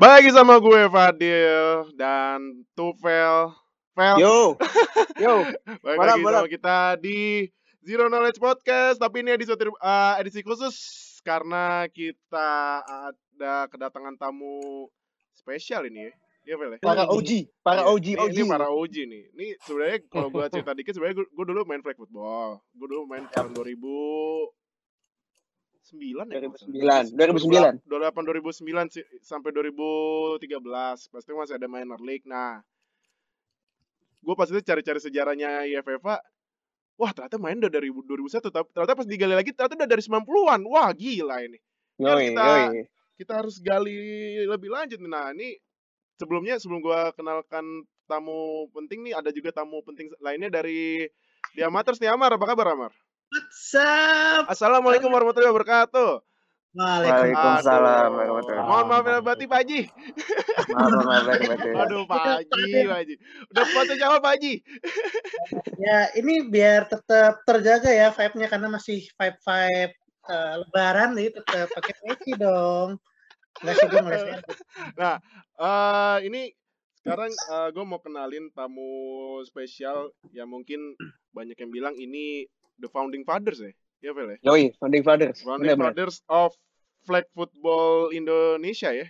Bagi sama gue Fadil dan Tufel. Fel. Yo. Yo. Balik lagi sama kita di Zero Knowledge Podcast, tapi ini edisi uh, edisi khusus karena kita ada kedatangan tamu spesial ini ya. Iya, Fel ya? Para OG, para Iya, OG, ini, OG. Ini para OG nih. Ini sebenarnya kalau gua cerita dikit sebenarnya gua, gua dulu main flag football. Gua dulu main tahun 2009 ya. 2009, 2009. 2008 2009 sih, sampai 2013. Pasti masih ada minor league. Nah, gue pas itu cari-cari sejarahnya IFFA. Wah, ternyata main udah dari 2001. Tapi ternyata pas digali lagi ternyata udah dari 90-an. Wah, gila ini. Yoi, kita- yoi. Kita harus gali lebih lanjut. nih. Nah, ini sebelumnya sebelum gua kenalkan tamu penting nih ada juga tamu penting lainnya dari di Amateurs nih Amar. Apa kabar Amar? What's up? Assalamualaikum warahmatullahi wabarakatuh. Waalaikumsalam warahmatullahi Mohon maaf ya batin Pak Haji. Maaf, maaf, lahir batin. Aduh Pak Haji, Pak Haji. Udah puasa jawab Pak Haji. Ya, ini biar tetap terjaga ya vibe-nya karena masih vibe-vibe eh, lebaran nih tetap pakai peci dong. Enggak sih gue ngerasa. Eh ini sekarang gue mau kenalin tamu spesial yang mungkin banyak yang bilang ini the founding fathers ya. Iya Vel ya? Yoi, founding fathers. Founding benar. fathers of flag football Indonesia ya.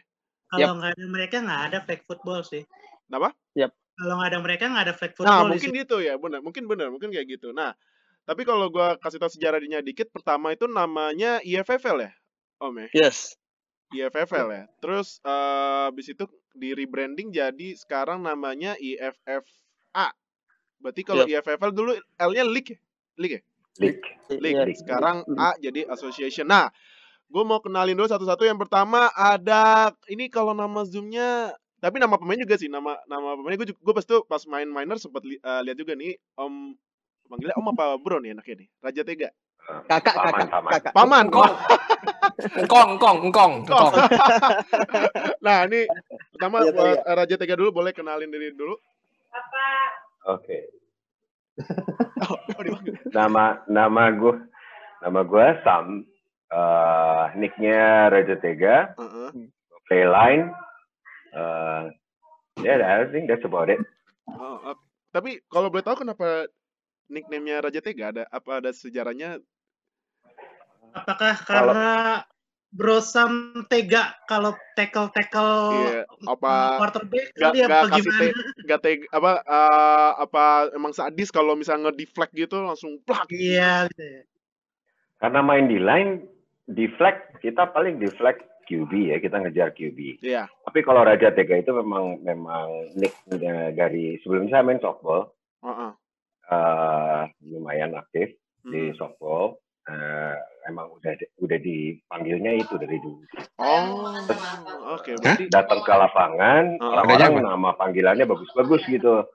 Kalau nggak ada mereka nggak ada flag football sih. Kenapa? Kalau nggak ada mereka nggak ada flag Nah, football di mungkin gitu ya, benar. Mungkin benar, mungkin kayak gitu. Nah, tapi kalau gua kasih tahu sejarahnya dikit, pertama itu namanya IFFL ya, Om ya. Yes. IFFL ya. Terus eh habis itu di rebranding jadi sekarang namanya IFFA. Berarti kalau IFFL dulu L-nya League ya? League ya? League. League. Iya. Sekarang A jadi association. Nah, gue mau kenalin dulu satu-satu. Yang pertama ada ini kalau nama zoomnya, tapi nama pemain juga sih. Nama nama pemain gue gue pas tuh pas main minor sempat li- eh, lihat juga nih Om panggilnya Om apa Bro nih enaknya nih? Raja Tega. Kakak, Paman, kakak, paman. kakak. Paman. Engkong, engkong, engkong, Kok? engkong. nah, ini pertama Raja Tega. eh, Raja Tega dulu boleh kenalin diri dulu. Oke. Oh, oh. Nama nama gue nama gue Sam. Eh nicknya Raja Tega. Heeh. Play line. Eh yeah, I think that's about it. Oh, oke. Tapi kalau boleh tahu kenapa nickname-nya Raja Tega ada apa ada sejarahnya? Apakah karena Bro Sam tega kalau tackle-tackle Iya, apa quarterback kali apa gimana? te, nggak tega apa eh, apa emang sadis kalau misalnya ngedeflect gitu langsung plak. Iya gitu ya. Karena main di line, deflect kita paling deflect QB ya, kita ngejar QB. Iya. Tapi kalau Raja Tega itu memang memang nicknya dari sebelumnya saya main softball, Heeh. eh lumayan aktif di Mm. softball. Eh, emang udah udah dipanggilnya itu dari dulu. Oh, oke. Berarti datang ke lapangan, Oh, orang-orang nama panggilannya bagus-bagus gitu.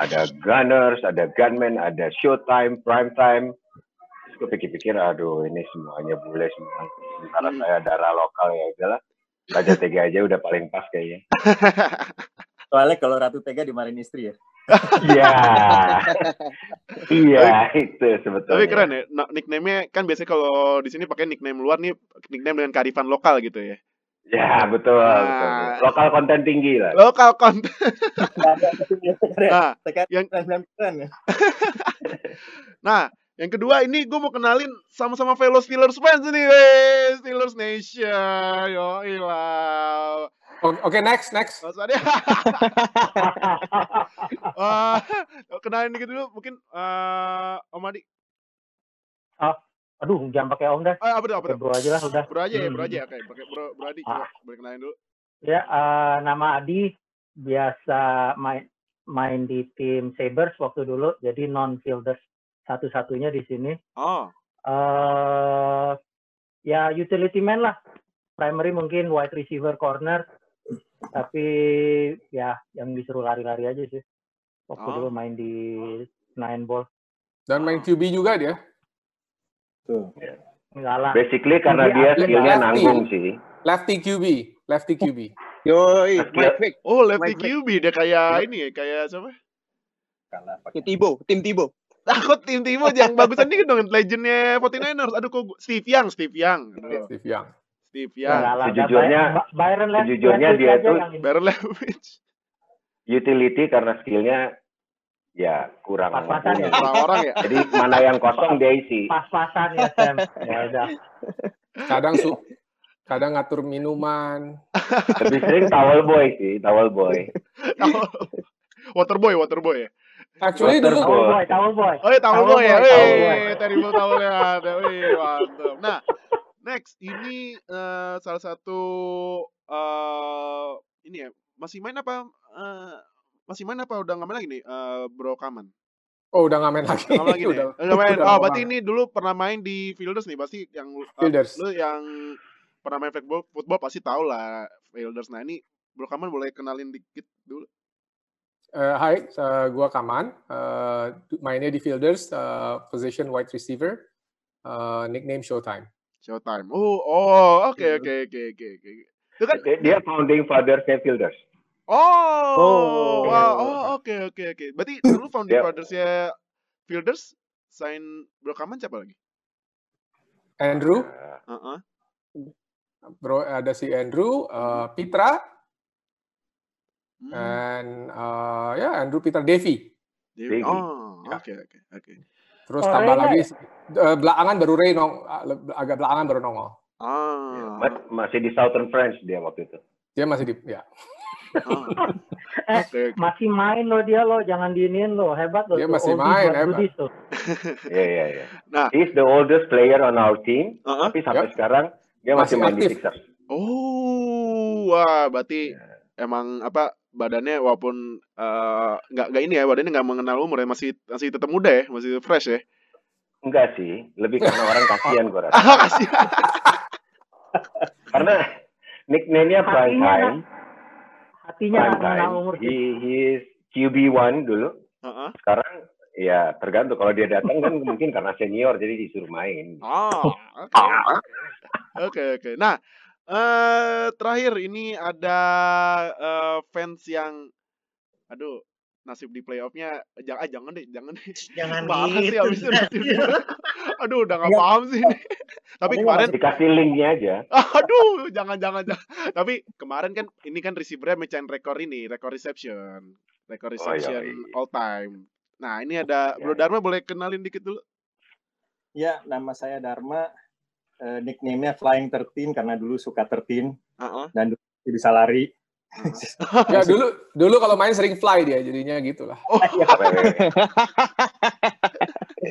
Ada gunners, ada gunman, ada showtime, prime time. Terus gue pikir-pikir, aduh ini semuanya bule semua. Sementara Hmm. saya darah lokal ya udahlah. Raja Tega aja udah paling pas kayaknya. Soalnya kalau Ratu Tega dimarahin istri ya. Iya. iya, itu sebetulnya. tapi keren ya. Nah, nickname-nya kan biasanya kalau di sini pakai nickname luar nih nickname dengan kearifan lokal gitu ya. Ya, betul. Nah. betul. Lokal konten tinggi lah. Lokal content. Nah, Tega yang- ya. Nah, yang kedua ini gue mau kenalin sama-sama fellow Steelers fans nih. Steelers Nation. Yo, ilah. Oke, oke, next, next. Mas Ade. Wah, kenalin dikit dulu mungkin eh Om Adi. Aduh, jangan pakai om dah. Eh, apa tuh, apa Pakai tuh? bro aja lah udah. Bro aja ya, Hmm. bro aja. Oke, pakai bro, bro Adi. Coba boleh kenalin dulu. Ya, eh, nama Adi biasa main main di tim Sabres waktu dulu, jadi non fielders satu-satunya di sini. Oh, eh ya utility man lah. Primary mungkin wide receiver corner, tapi ya yang disuruh lari-lari aja sih. Waktu Oh. dulu main di nine ball. Dan main QB juga dia. Tuh. Enggak lah. Basically karena Iya, dia iya, skillnya pasti. nanggung sih. Lefty QB, lefty QB. Yoi, Skill- Mike Vick. oh lefty Mike QB dia kayak ini ya, kayak siapa? Kalah Ya, pakai Tibo, tim Tibo. Takut tim Timo yang bagusan dikit dong legendnya 49ers. Aduh kok Steve Young, Steve Young. Steve Young. Steve Ya, ya. lah, sejujurnya- Byron Lev- sejujurnya Leftwich dia ini. Baron Leftwich. Utility karena skillnya ya kurang Pas-pasan ya. mumpuni. Orang-orang ya. Jadi mana yang kosong dia isi. pas-pasan ya Sam. Ya udah. Kadang su kadang ngatur minuman. Lebih sering towel boy sih, towel boy. Waterboy, Waterboy ya. Actually dulu Towel boy, towel boy. Oh, iya, towel Towel boy ya. boy, towel boy. Wih, terrible towelnya ada. Wih, mantap. Nah, next ini eh, salah satu eh ini ya, masih main apa eh, masih main apa udah nggak main lagi nih eh, Bro Kaman? oh udah nggak main lagi. Udah lagi nih. Udah- Udah main. udah Oh, berarti ini dulu pernah main di Fielders nih, pasti yang eh, Fielders. lu yang pernah main football, football pasti tahu lah Fielders. Nah, ini Bro Kaman boleh kenalin dikit dulu. Eh, hai, eh, gua Kaman. Eh, mainnya di Fielders, eh, position wide receiver, eh, nickname Showtime. Showtime. Oh, oh, oke Hmm. oke oke oke oke. Itu kan Dia- Dia founding father Fielders. Oh, Oh. wow, oh oke oke oke. Berarti dulu founding Yep. fathersnya Fielders sign Bro Kaman siapa lagi? Andrew, Heeh. bro ada si Andrew, eh, Pitra, Hmm, and eh, ya Andrew Peter Devi. Devi. Oh, Ya. oke oke oke. Terus Oh, tambah lagi nggak eh, belakangan baru Ray nong, agak belakangan baru nongol. Ah. Ma- Masih di Southern France dia waktu itu. Dia masih di ya. ah. Eh, oke. Masih main lo dia lo, jangan diinin lo, hebat lo. Dia tuh, masih oldie main, hebat. Iya iya iya. Nah. He's the oldest player on our team, Heeh. tapi sampai Yep. sekarang dia masih, Masih main di aktif. Sixers. Oh, wah, berarti emang apa badannya walaupun eh, nggak nggak ini ya badannya nggak mengenal umur ya masih masih tetap muda ya masih fresh ya. Enggak sih, lebih karena orang kasihan gue rasa. Ah kasih. Karena nickname-nya prime Hatinya time. Hatinya Prime time. umur He, is QB1 dulu. Heeh. Sekarang ya tergantung kalau dia datang kan mungkin karena senior jadi disuruh main. Oh, oke. Oke, oke. Nah, eh terakhir ini ada eh, fans yang aduh, nasib di playoff-nya jangan ah, jangan deh, jangan deh. Jangan Banget sih gitu. abis itu nasib. Aduh, udah nggak Iya. paham sih ini. Tapi Ini kemarin Dikasih linknya aja. aduh, jangan jangan jangan. Tapi kemarin kan ini kan receiver-nya mecahin rekor ini, rekor reception. Rekor Oh, iya, reception iya. all time. Nah, ini ada Ya, Bro ya. Dharma boleh kenalin dikit dulu? Ya, nama saya Dharma. Eh, nickname-nya Flying 13 karena dulu suka 13 Heeh. dan dulu bisa lari. Ya dulu dulu kalau main sering fly dia jadinya gitulah. Oh,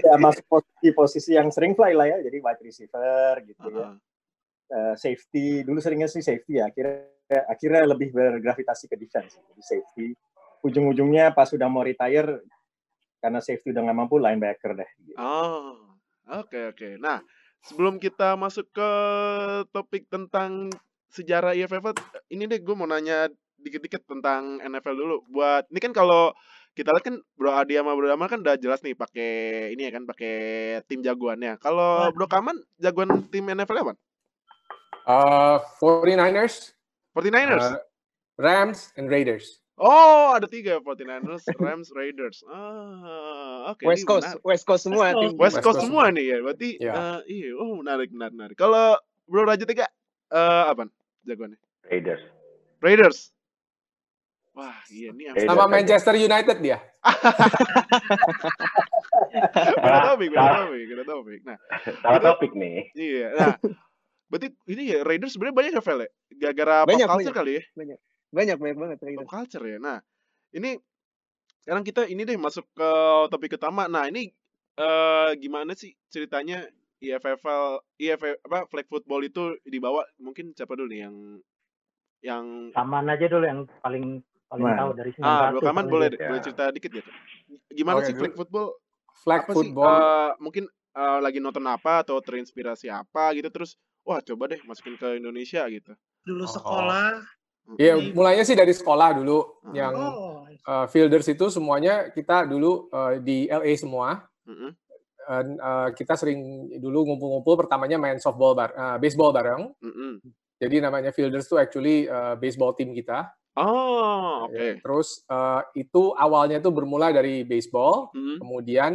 ya, masuk posisi posisi yang sering fly lah ya, jadi wide receiver gitu ya. heeh. Eh, safety, dulu seringnya sih safety ya. Akhirnya akhirnya lebih bergravitasi ke defense. Jadi safety. Ujung-ujungnya pas sudah mau retire karena safety udah nggak mampu linebacker deh. gitu. Oh, oke oke. Nah, sebelum kita masuk ke topik tentang sejarah IFF, ini deh gue mau nanya dikit-dikit tentang NFL dulu. Buat ini kan kalau kita lihat kan Bro Adi sama Bro Dama kan udah jelas nih pakai ini ya kan pakai tim jagoannya. Kalau Bro Kaman jagoan tim NFL apa? Eh 49ers, 49ers. eh, Rams, and Raiders. Oh, ada tiga 49ers, Rams, Raiders. Ah, oke. West ini Coast, menarik. West Coast semua West tim. West West Coast Coast semua nih ya. Berarti Ya. eh, iya, oh menarik menarik menarik. Kalau Bro Raja Tiga eh apa jagoannya? Raiders. Raiders. Wah, iya nih Raiders Sama. Manchester United dia. beda topik, beda topik, beda topik. Nah, Salah topik nih. iya. Nah, berarti ini ya Raiders sebenarnya banyak ya, Vel ya? Gara-gara pop Banyak, culture banyak. kali ya? Banyak banyak banget Pop Raiders. culture ya. Nah, ini sekarang kita ini deh masuk ke topik utama. Nah, ini eh gimana sih ceritanya IFFL, IFF apa flag football itu dibawa mungkin siapa dulu nih yang yang Kaman aja dulu yang paling paling Nah. tahu dari sini. ah Bro Kaman boleh Ya. boleh cerita dikit gitu. Gimana Oke, sih flag football Flag apa sih football. eh, mungkin eh, lagi nonton apa atau terinspirasi apa gitu terus wah coba deh masukin ke Indonesia gitu. Dulu Oh. Iya, mulainya sih dari sekolah dulu. Yang Oh, eh, fielders itu semuanya kita dulu eh, di LA semua. Mm-mm. Dan, eh, kita sering dulu ngumpul-ngumpul pertamanya main softball bar, eh, baseball bareng. Mm-mm. Jadi namanya fielders tuh actually eh, baseball team kita. Oh, oke. Ya, Terus eh, itu awalnya tuh bermula dari baseball, Mm. kemudian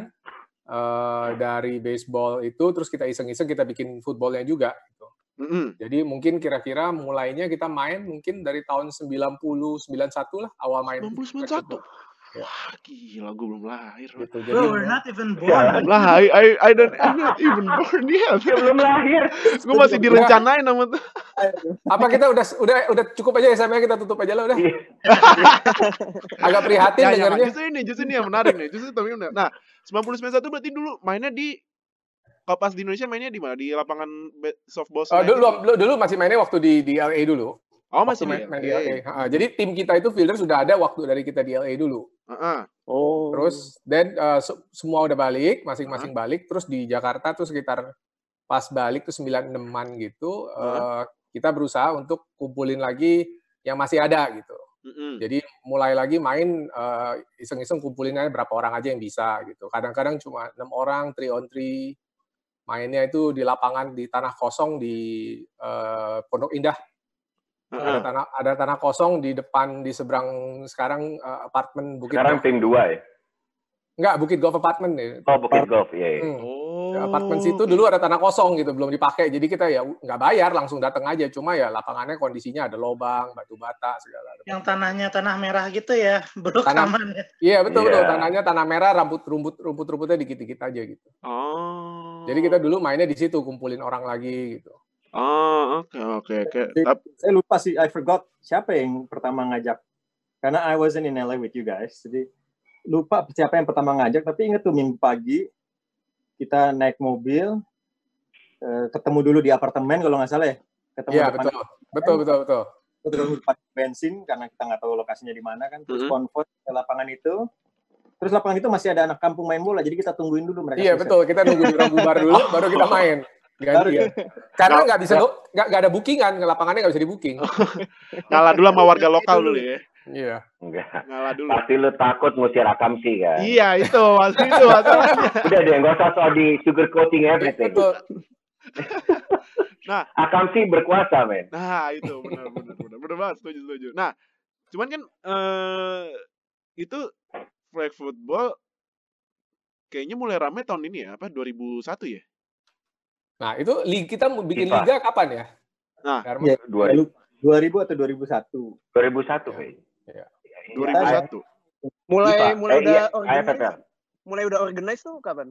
eh, dari baseball itu terus kita iseng-iseng kita bikin footballnya juga. Gitu. Mm-mm. Jadi mungkin kira-kira mulainya kita main mungkin dari tahun 90 91 lah awal main 90 flag 91. football. Ya. Wah, gila gue belum lahir. gitu. Jadi Bro, we're not even born. Belum lah, I, I, I don't, I'm not even born yet. Dia belum lahir. gue masih direncanain sama tuh. apa kita udah udah udah cukup aja SMA kita tutup aja lah udah. Iya. Agak prihatin Ya, ya, dengarnya. justru ini, justru ini yang menarik nih. Justru tapi. Nah, 90 91 berarti dulu mainnya di kalau pas di Indonesia mainnya di mana? Di lapangan softball Oh, Senayan dulu, dulu dulu masih mainnya waktu di di LA dulu. Oh, masih main, main di Oke. LA. Ha, jadi tim kita itu fielder sudah ada waktu dari kita di LA dulu. Heeh. Oh. Terus dan uh, se- semua udah balik, masing-masing balik. Terus di Jakarta tuh sekitar pas balik tuh 96-an gitu, uh, kita berusaha untuk kumpulin lagi yang masih ada gitu. Mm-mm. Jadi mulai lagi main uh, iseng-iseng kumpulin aja berapa orang aja yang bisa gitu. Kadang-kadang cuma enam orang, three on three. Mainnya itu di lapangan di tanah kosong di uh, Pondok Indah. Ada tanah ada tanah kosong di depan di seberang sekarang uh, apartemen Bukit Sekarang Golf. tim dua ya. Enggak, Bukit Golf Apartment ya. Oh, Bukit Golf, iya. iya. Hmm. Oh. Apartemen situ dulu ada tanah kosong gitu, belum dipakai. Jadi kita ya nggak bayar, langsung datang aja. Cuma ya lapangannya kondisinya ada lobang, batu bata segala. Yang tanahnya tanah merah gitu ya, belum Tanah- ya. Iya betul betul. Iya. Tanahnya tanah merah, rambut rumput rumput rumputnya dikit-dikit aja gitu. Oh. Jadi kita dulu mainnya di situ, kumpulin orang lagi gitu. Oh, oke oke oke. Jadi, Tap- saya lupa sih, I forgot siapa yang pertama ngajak. Karena I wasn't in LA with you guys. Jadi lupa siapa yang pertama ngajak, tapi inget tuh minggu pagi kita naik mobil, eh, ketemu dulu di apartemen kalau nggak salah ya. Ketemu depan betul. Betul betul betul. depan bensin karena kita nggak tahu lokasinya di mana kan. Terus Mhm. konvoy ke lapangan itu. Terus lapangan itu masih ada anak kampung main bola, jadi kita tungguin dulu mereka. Iya selesai. betul. Kita nunggu di bubar dulu, baru kita main. Gantian. Karena nggak bisa nggak nggak ada bookingan, lapangannya nggak bisa di booking. ngalah dulu sama warga lokal dulu ya. Iya. Enggak. Ngalah dulu. Pasti lu takut ngusir akam sih kan. Iya, itu pasti itu masalahnya. Udah deh, nggak usah soal di sugar coating everything. Betul. Akam sih berkuasa, men. Nah, itu benar benar benar. Benar banget, setuju setuju. Nah, cuman kan eh itu flag football kayaknya mulai rame tahun ini ya, apa 2001 ya? Nah itu kita mau bikin FIFA. liga kapan ya? Nah? Iya. Dua- Lalu 2000 atau 2001. 2001 kayaknya. Iya. Iya, 2001. Mulai IPA. mulai Eh, udah iya, organize. IFFL. Mulai udah organize tuh kapan?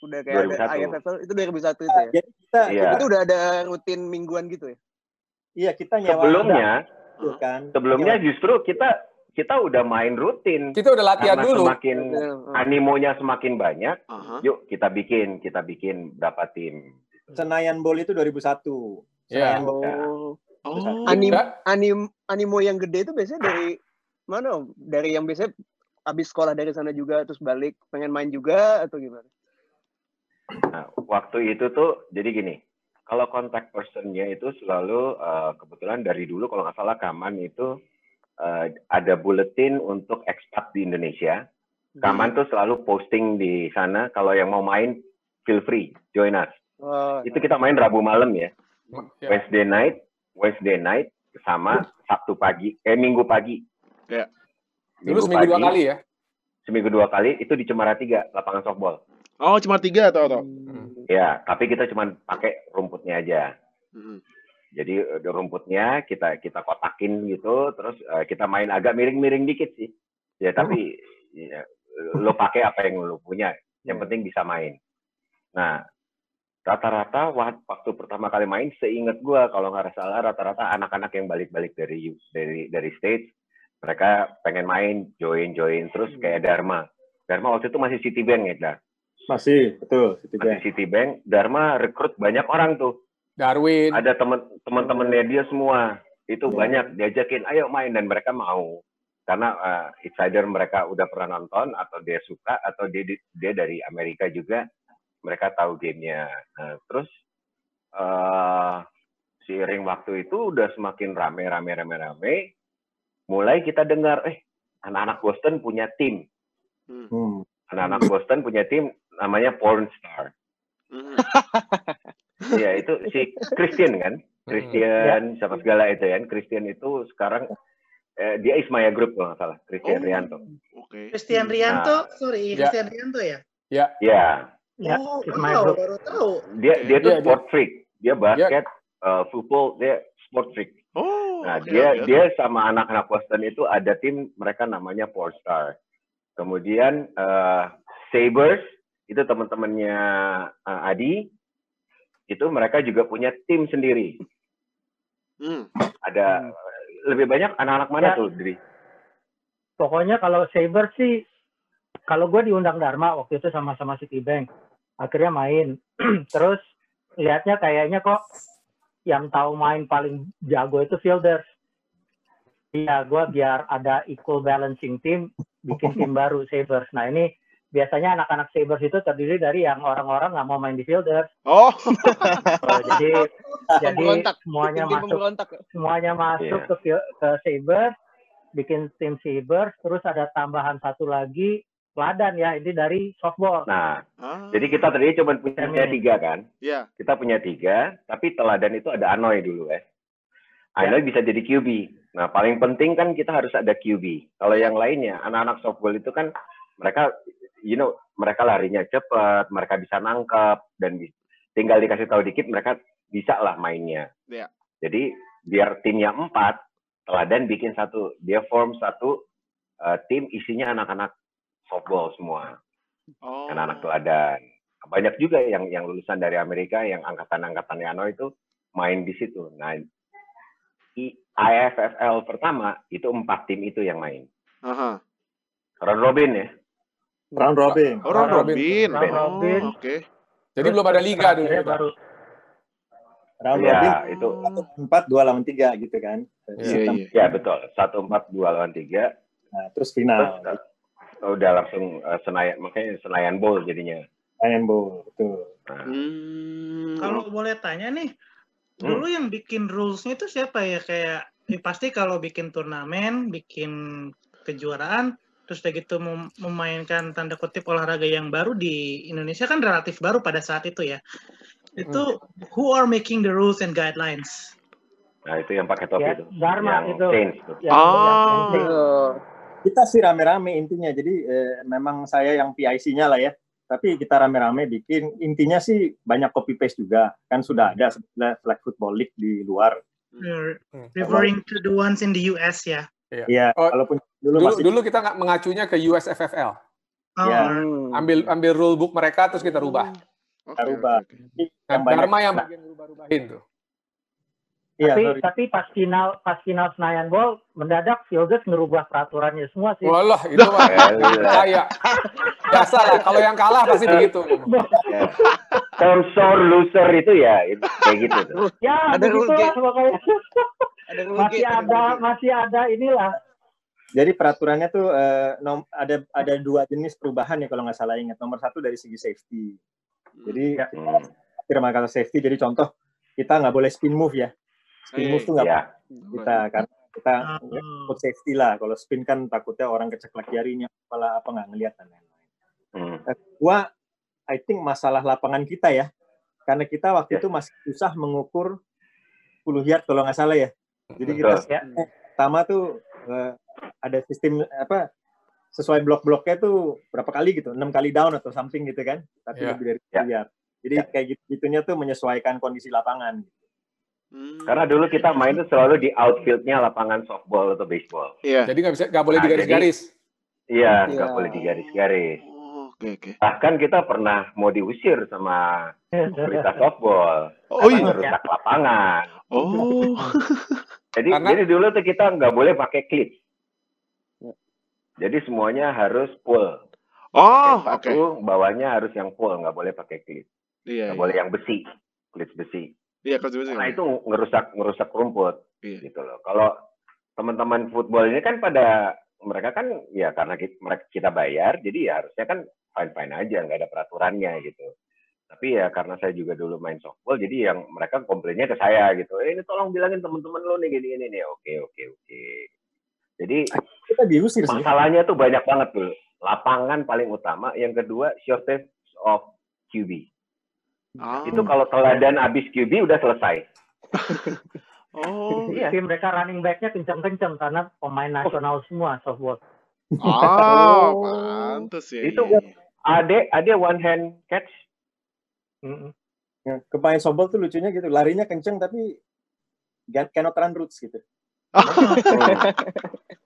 Udah kayak 2001. ada IFFL itu 2001 itu ya. Jadi kita, Iya. Itu udah ada rutin mingguan gitu ya. iya kita nyewa Sebelumnya, gitu kan. sebelumnya justru kita kita udah main rutin. Kita udah latihan Karena dulu. semakin animonya semakin banyak, Aha. yuk kita bikin, kita bikin berapa tim. Senayan Bowl itu 2001. Iya. Senayan Bowl. Oh. Oh. Anim, anim, animo yang gede itu biasanya dari mana? Om? Dari yang biasanya habis sekolah dari sana juga terus balik pengen main juga atau gimana? Nah, waktu itu tuh jadi gini, kalau contact personnya itu selalu eh, kebetulan dari dulu kalau nggak salah Kaman itu eh, ada bulletin untuk expat di Indonesia. Kaman tuh selalu posting di sana kalau yang mau main feel free join us. Oh, Itu kita main Rabu malam ya, Ya. Wednesday night, Wednesday night sama Sabtu pagi, eh Minggu pagi. Ya. Dulu seminggu dua kali ya. Seminggu dua kali itu di Cemara Tiga, lapangan softball. Oh, cuma tiga atau atau? Hmm. Ya, tapi kita cuma pakai rumputnya aja. Mm-mm. Jadi eh, rumputnya kita kita kotakin gitu, terus eh, kita main agak miring-miring dikit sih. Ya tapi ya, lo pakai apa yang lo punya, yang Ya. penting bisa main. Nah rata-rata wa- waktu pertama kali main, seingat gua kalau nggak salah rata-rata anak-anak yang balik-balik dari dari dari stage, mereka pengen main, join join terus kayak Dharma. Dharma waktu itu masih Citibank ya, Dar. Masih, betul. Citibank. Masih Citibank. Dharma rekrut banyak orang tuh Darwin. ada teman teman-temannya dia semua itu Ya. banyak diajakin ayo main dan mereka mau karena uh, it's either mereka udah pernah nonton atau dia suka atau dia dia dari Amerika juga mereka tahu gamenya Nah, terus uh, seiring waktu itu udah semakin rame rame rame rame mulai kita dengar eh anak-anak Boston punya tim Hmm. Hmm. anak-anak Boston punya tim namanya Porn Star Mm-mm. Iya itu si Christian kan Christian siapa segala itu kan Christian itu sekarang eh, dia Ismaya Group kalau nggak salah Christian Oh. Rianto Oke. Christian Rianto, sorry, Ya. Christian Rianto ya? ya Ya, oh, my wow, group. baru tahu. dia dia tuh dia- sport freak dia basket uh, football dia sport freak. Oh, Nah, oke dia oke. dia sama anak-anak Boston itu ada tim mereka namanya Four Star. Kemudian eh, Sabers itu teman-temannya eh, Adi itu mereka juga punya tim sendiri. Hmm. Ada lebih banyak anak-anak mana Ya. tuh, Dri? Pokoknya kalau Saber sih, kalau gue diundang Dharma waktu itu sama-sama Citibank, akhirnya main. Terus lihatnya kayaknya kok yang tahu main paling jago itu fielders. Iya, gue biar ada equal balancing team, bikin tim baru Sabers. Nah ini biasanya anak-anak Sabers itu terdiri dari yang orang-orang nggak mau main di fielders. Oh, Oh, jadi jadi semuanya masuk semuanya masuk Iya. ke ke Sabers, bikin tim Sabers, terus ada tambahan satu lagi Ladan ya, ini dari softball. Nah, Ah. jadi kita tadi cuma punya Semi. tiga kan? ya. Kita punya tiga, tapi teladan itu ada Anoy dulu ya. Anoy bisa jadi QB. Nah, paling penting kan kita harus ada QB. Kalau yang lainnya, anak-anak softball itu kan mereka, you know, mereka larinya cepat, mereka bisa nangkep, dan tinggal dikasih tahu dikit, mereka bisa lah mainnya. Iya. Jadi, biar timnya empat, teladan bikin satu. Dia form satu uh, tim isinya anak-anak softball semua Oh. anak-anak teladan. Banyak juga yang yang lulusan dari Amerika yang angkatan-angkatan Yano itu main di situ. Nah, IFFL pertama itu empat tim itu yang main. Aha. Round robin ya. Round robin. Oh, round Round robin. Round Oh, robin. Oke. Jadi belum ada liga dulu. Baru Round Ya, robin itu empat dua lawan tiga gitu kan. Iya, iya. ya betul. Satu empat dua lawan tiga. Nah, terus Terus final. uh, udah langsung uh, Senayan makanya Senayan Bowl jadinya. Iron Bowl, betul. Nah, Hmm. Kalau boleh tanya nih, Hmm. dulu yang bikin rules-nya itu siapa ya? Kayak ya pasti kalau bikin turnamen, bikin kejuaraan, terus udah gitu mem- memainkan tanda kutip olahraga yang baru di Indonesia kan relatif baru pada saat itu ya. Itu who are making the rules and guidelines? nah, itu yang pakai topi Ya, itu. Dharma yang itu. change tuh. yang, Ah. yang. Oh. Kita sih rame-rame intinya. Jadi eh, memang saya yang PIC-nya lah ya. Tapi kita rame-rame bikin intinya sih banyak copy paste juga. Kan sudah ada flag football league di luar. You're Hmm. referring to the ones in the US ya? Iya, Oh, walaupun dulu, Dulu, masih dulu kita nggak mengacunya ke USFFL. Oh, Ya. Hmm. Ambil ambil rule book mereka terus kita rubah. Oke, kita rubah. yang banyak Dharma yang bagian rubah-rubahin tuh. Iya, tapi sorry. tapi pas final pas final Senayan Bowl mendadak Fielders ngerubah peraturannya semua sih. Walah, itu mah percaya. Biasa lah, kalau yang kalah pasti begitu. Term sore loser itu ya itu, kayak gitu tuh. Ya, Ada gate. makanya. Ada masih ada ada masih ada inilah. Jadi peraturannya tuh eh, nom- ada ada dua jenis perubahan ya kalau nggak salah ingat. Nomor satu dari segi safety. Jadi Ya. Hmm. firma kata safety. Jadi contoh kita nggak boleh spin move ya. Spin Eh, move tuh nggak Ya. kita karena kita untuk safety lah. Kalau spin kan takutnya orang keceklek jarinya, kepala apa nggak ngelihat dan lain-lain. Hmm. Kedua, I think masalah lapangan kita ya, karena kita waktu Ya. itu masih susah mengukur 10 yard kalau nggak salah ya. Jadi kita. Ya. pertama tuh eh, ada sistem apa sesuai blok-bloknya tuh berapa kali gitu, enam kali down atau something gitu kan, tapi Ya. lebih dari Ya. 10 yard. Jadi Ya. kayak gitu gitunya tuh menyesuaikan kondisi lapangan. Hmm. Karena dulu kita main itu selalu di outfieldnya lapangan softball atau baseball. Iya. Jadi nggak bisa nggak boleh Nah, digaris-garis. Iya, Iya. nggak boleh digaris-garis. Oh, Oke, oke. Bahkan kita pernah mau diusir sama berita softball. Oh karena iya. ngerusak lapangan. Oh. Jadi, Karena- jadi dulu tuh kita nggak boleh pakai klip. Ya. Jadi semuanya harus full. Oh, oke. sepatu, bawahnya harus yang full, nggak boleh pakai klip. Iya. Nggak iya. boleh yang besi, klip besi. Iya, dua sih. Karena itu ngerusak ngerusak rumput Iya. gitu loh. Kalau teman-teman football ini kan pada mereka kan ya karena kita, mereka kita bayar, jadi ya harusnya kan fine fine aja, nggak ada peraturannya gitu. Tapi ya karena saya juga dulu main softball, jadi yang mereka komplainnya ke saya gitu. Eh, ini tolong bilangin teman-teman lo nih gini gini nih. Oke oke oke. Jadi Kita diusir sih. masalahnya tuh banyak banget tuh. Lapangan paling utama, yang kedua shortage of QB. Ah. Itu kalau teladan abis QB udah selesai. Oh. Iya. Tim mereka running back-nya kenceng-kenceng karena pemain nasional semua softball. Ah, Oh. pantes ya. Itu-. Ada ada one hand catch. Mm-mm. Ya, Pemain softball tuh lucunya gitu, larinya kenceng tapi cannot run routes gitu.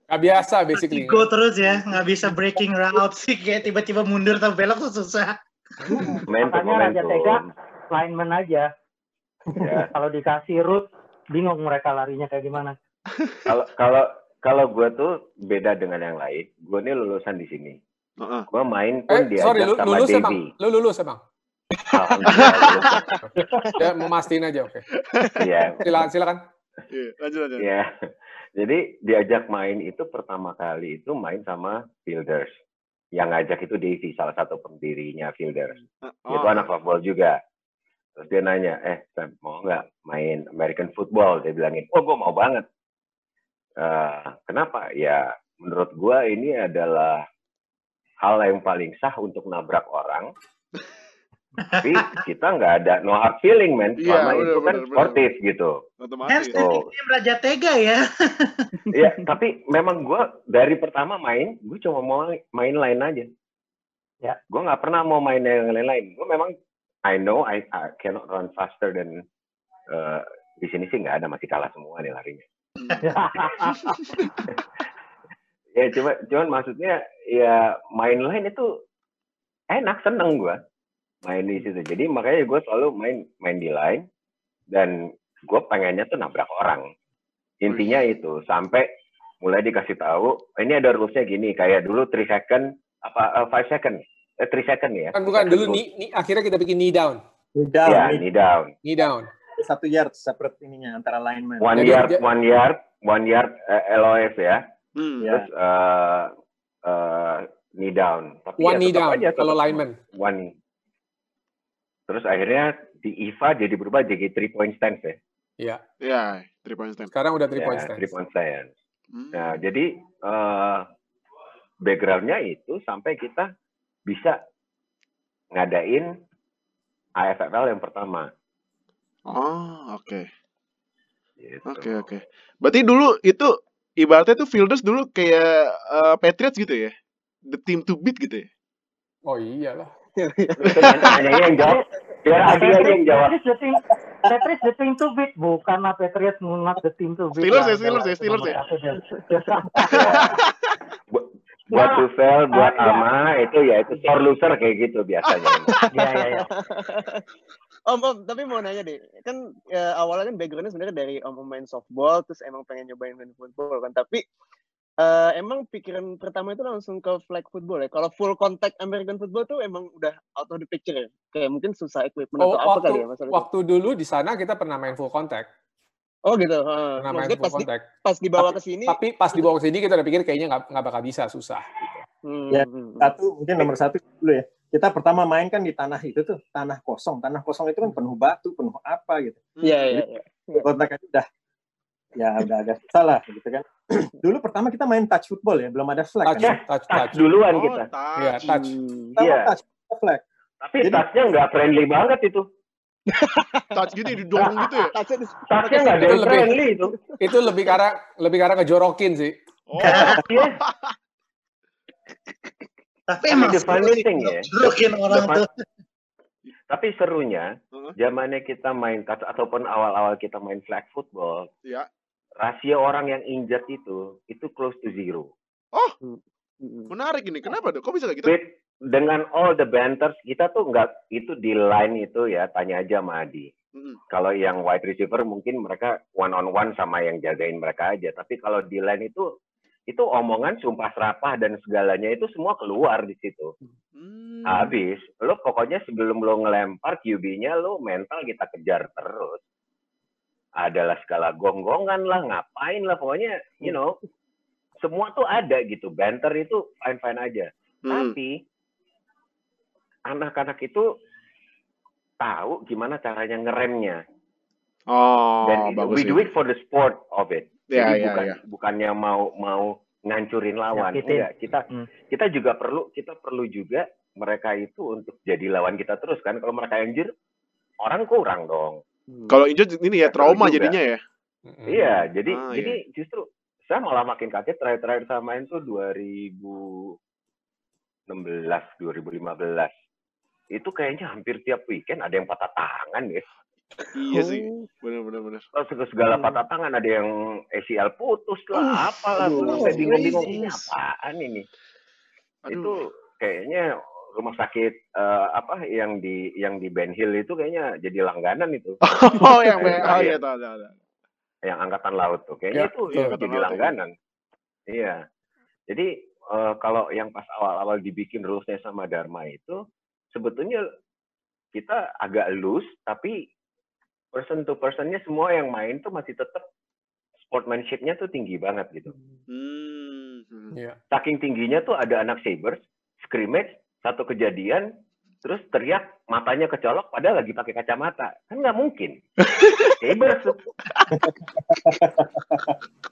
Gak biasa basically. Go terus ya, nggak bisa breaking route sih, kayak tiba-tiba mundur atau belok tuh susah. momentum Makanya Raja Tega lineman aja. ya Kalau dikasih root, bingung mereka larinya kayak gimana. kalau kalau kalau gue tuh beda dengan yang lain gue ini lulusan di sini Heeh. gue main pun Eh, diajak sorry, lu, sama lulus emang? Devi Lu lulus emang? Ya, mau mastiin aja, oke. Iya, Silakan, silakan. Iya, lanjut lanjut. Iya. Jadi diajak main itu pertama kali itu main sama Fielders. Yang ngajak itu Davy, salah satu pendirinya Fielders. Dia itu Oh. anak football juga. Terus dia nanya, eh Sam, mau nggak main American football? Dia bilangin, oh gue mau banget. Eh, kenapa? Ya menurut gue ini adalah hal yang paling sah untuk nabrak orang. Tapi kita nggak ada no hard feeling, man. Iya, Selama bener, itu kan bener, bener. sportif gitu. Otomatis. Handstand Oh. nickname Raja Tega ya. Iya, tapi memang gue dari pertama main, gue cuma mau main lain aja. Ya. Gue nggak pernah mau main yang lain-lain. Gue memang, I know I, I cannot run faster than eh, di sini sih nggak ada masih kalah semua nih larinya. Ya cuma, cuman maksudnya ya main lain itu enak, seneng gue main di situ. Jadi makanya gue selalu main main di line dan gue pengennya tuh nabrak orang. Intinya itu sampai mulai dikasih tahu ini ada rulesnya gini kayak dulu 3 second apa 5 second eh 3 second ya. Kan bukan Second dulu ni, ni, akhirnya kita bikin knee down. Knee down, Ya, knee down. Knee down. satu yard separate ininya antara lineman. One Jadi yard, dia- one yard, one yard eh, LOS ya. Hmm. Ya. Terus eh eh, knee down. Tapi One ya knee down aja, kalau lineman. One knee. Terus akhirnya di IVA jadi berubah jadi three point stance ya. Iya. Ya, three point stand. Sekarang udah three Ya, point stance. three point stance. Hmm. Nah, jadi eh backgroundnya itu sampai kita bisa ngadain AFFL yang pertama. Oh, oke. Gitu. Oke, oke. Berarti dulu itu ibaratnya tuh Fielders dulu kayak eh, Patriots gitu ya? The team to beat gitu ya? Oh iyalah. Nanya yang jawab. Biar Adi aja yang jawab. Patriots the team, to beat, bukan lah Patriots not the team to beat. Steelers ya, Steelers ya, Steelers ya. buat Ya, Tufel, buat eh, ya. Ama itu ya itu sore loser kayak gitu biasanya. Iya, iya, iya. Om, Om, tapi mau nanya deh, kan ya, awalnya kan backgroundnya sebenarnya dari Om Om main softball, terus emang pengen nyobain main football kan, tapi eh, emang pikiran pertama itu langsung ke flag football ya. Kalau full contact American football tuh emang udah out of the picture ya. Kayak mungkin susah equipment Oh, atau apa waktu, kali ya masalahnya. waktu dulu di sana kita pernah main full contact. Oh gitu. heeh. Pernah main full pas di, contact. pas dibawa ke sini. Tapi pas dibawa ke sini kita udah pikir kayaknya nggak nggak bakal bisa, susah. Gitu. Hmm, Ya, hmm, hmm. Satu mungkin nomor satu dulu ya. Kita pertama main kan di tanah itu tuh tanah kosong. Tanah kosong itu kan penuh batu, penuh apa gitu. Iya iya iya. Kontak itu udah ya udah agak susah lah gitu kan. dulu pertama kita main touch football ya, belum ada flag Touch, kan. touch, Touch touch. duluan Oh, kita. touch. Iya, touch. Hmm. Pertama Iya. touch kita flag. Tapi Jadi- touchnya nggak friendly banget itu. Touch gitu didorong gitu ya? Touch-nya nggak ada lebih- friendly itu. Itu lebih karena lebih karena ngejorokin sih. Oh, Iya. Tapi emang the funny thing ya, jorokin orang tuh. Tapi serunya, zamannya kita main touch ataupun awal-awal kita main flag football, ya. Rasio orang yang injured itu itu close to zero. Hmm. Menarik ini. Kenapa tuh? Kok bisa kayak gitu? With dengan all the banters kita tuh nggak itu di line itu ya tanya aja sama Adi. Mm-mm. Kalau yang wide receiver mungkin mereka one on one sama yang jagain mereka aja. Tapi kalau di line itu itu omongan sumpah serapah dan segalanya itu semua keluar di situ. Hmm. Habis, lo pokoknya sebelum lo ngelempar QB-nya lo mental kita kejar terus. Adalah skala gonggongan lah, ngapain lah, pokoknya you know semua tuh ada gitu. Banter itu fine fine aja. Hmm. Tapi anak-anak itu tahu gimana caranya ngeremnya. Oh, Dan bagus we sih. do it for the sport of it. Ya, Jadi ya, bukan ya. bukannya mau mau ngancurin lawan. Nyakitin. Enggak, kita Hmm. kita juga perlu kita perlu juga mereka itu untuk jadi lawan kita terus kan. Kalau mereka injur orang kurang dong. Hmm. Kalau injured ini ya Ya, seru trauma juga. jadinya ya. Mm-mm. Iya, jadi Ah, jadi justru saya malah makin kaget terakhir-terakhir sama main tuh 2016, 2015. itu kayaknya hampir tiap weekend ada yang patah tangan ya. Iya sih. Oh. Bener bener bener. Kalau segala segala Hmm. patah tangan ada yang ACL putus lah, apalah, gue aduh, sampai bingung-bingung ini apaan ini. Aduh. Itu kayaknya rumah sakit eh, apa yang di yang di Ben Hill itu kayaknya jadi langganan itu. Oh yang oh iya tahu tahu. tahu. yang angkatan laut tuh kayaknya Ya, itu Angkatan jadi laut ya. langganan iya jadi eh, kalau yang pas awal-awal dibikin rulesnya sama Dharma itu sebetulnya kita agak loose tapi person to personnya semua yang main tuh masih tetap sportsmanship-nya tuh tinggi banget gitu Hmm. hmm. Iya. saking tingginya tuh ada anak Sabers scrimmage satu kejadian terus teriak matanya kecolok padahal lagi pakai kacamata kan nggak mungkin Sabers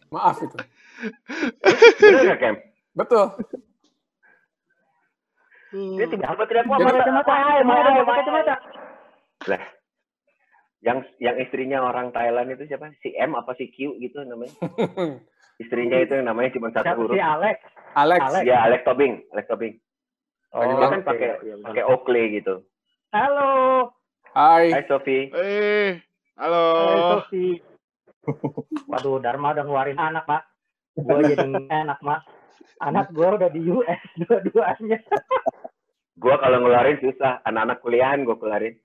Maaf itu. bener nggak Kem? Betul. Dia tiba-tiba teriak wah Jadi- mata Kacamata, pakai main." kacamata. Lah, yang yang istrinya orang Thailand itu siapa? Si M apa si Q gitu namanya? Istrinya itu yang namanya cuma satu huruf. si Alex? Alex. Alex. Ya Alex Tobing, Alex Tobing. Dia bilang, kan pakai iya, pakai Oakley gitu. Halo. Hai. Hai Sofi. Eh, halo. Hai Sofi. Waduh, Dharma udah ngeluarin anak, Mak. Gue jadi enak, Mak. Anak gue udah di US dua-duanya. Gua kalau ngeluarin susah, anak-anak kuliahan gua keluarin.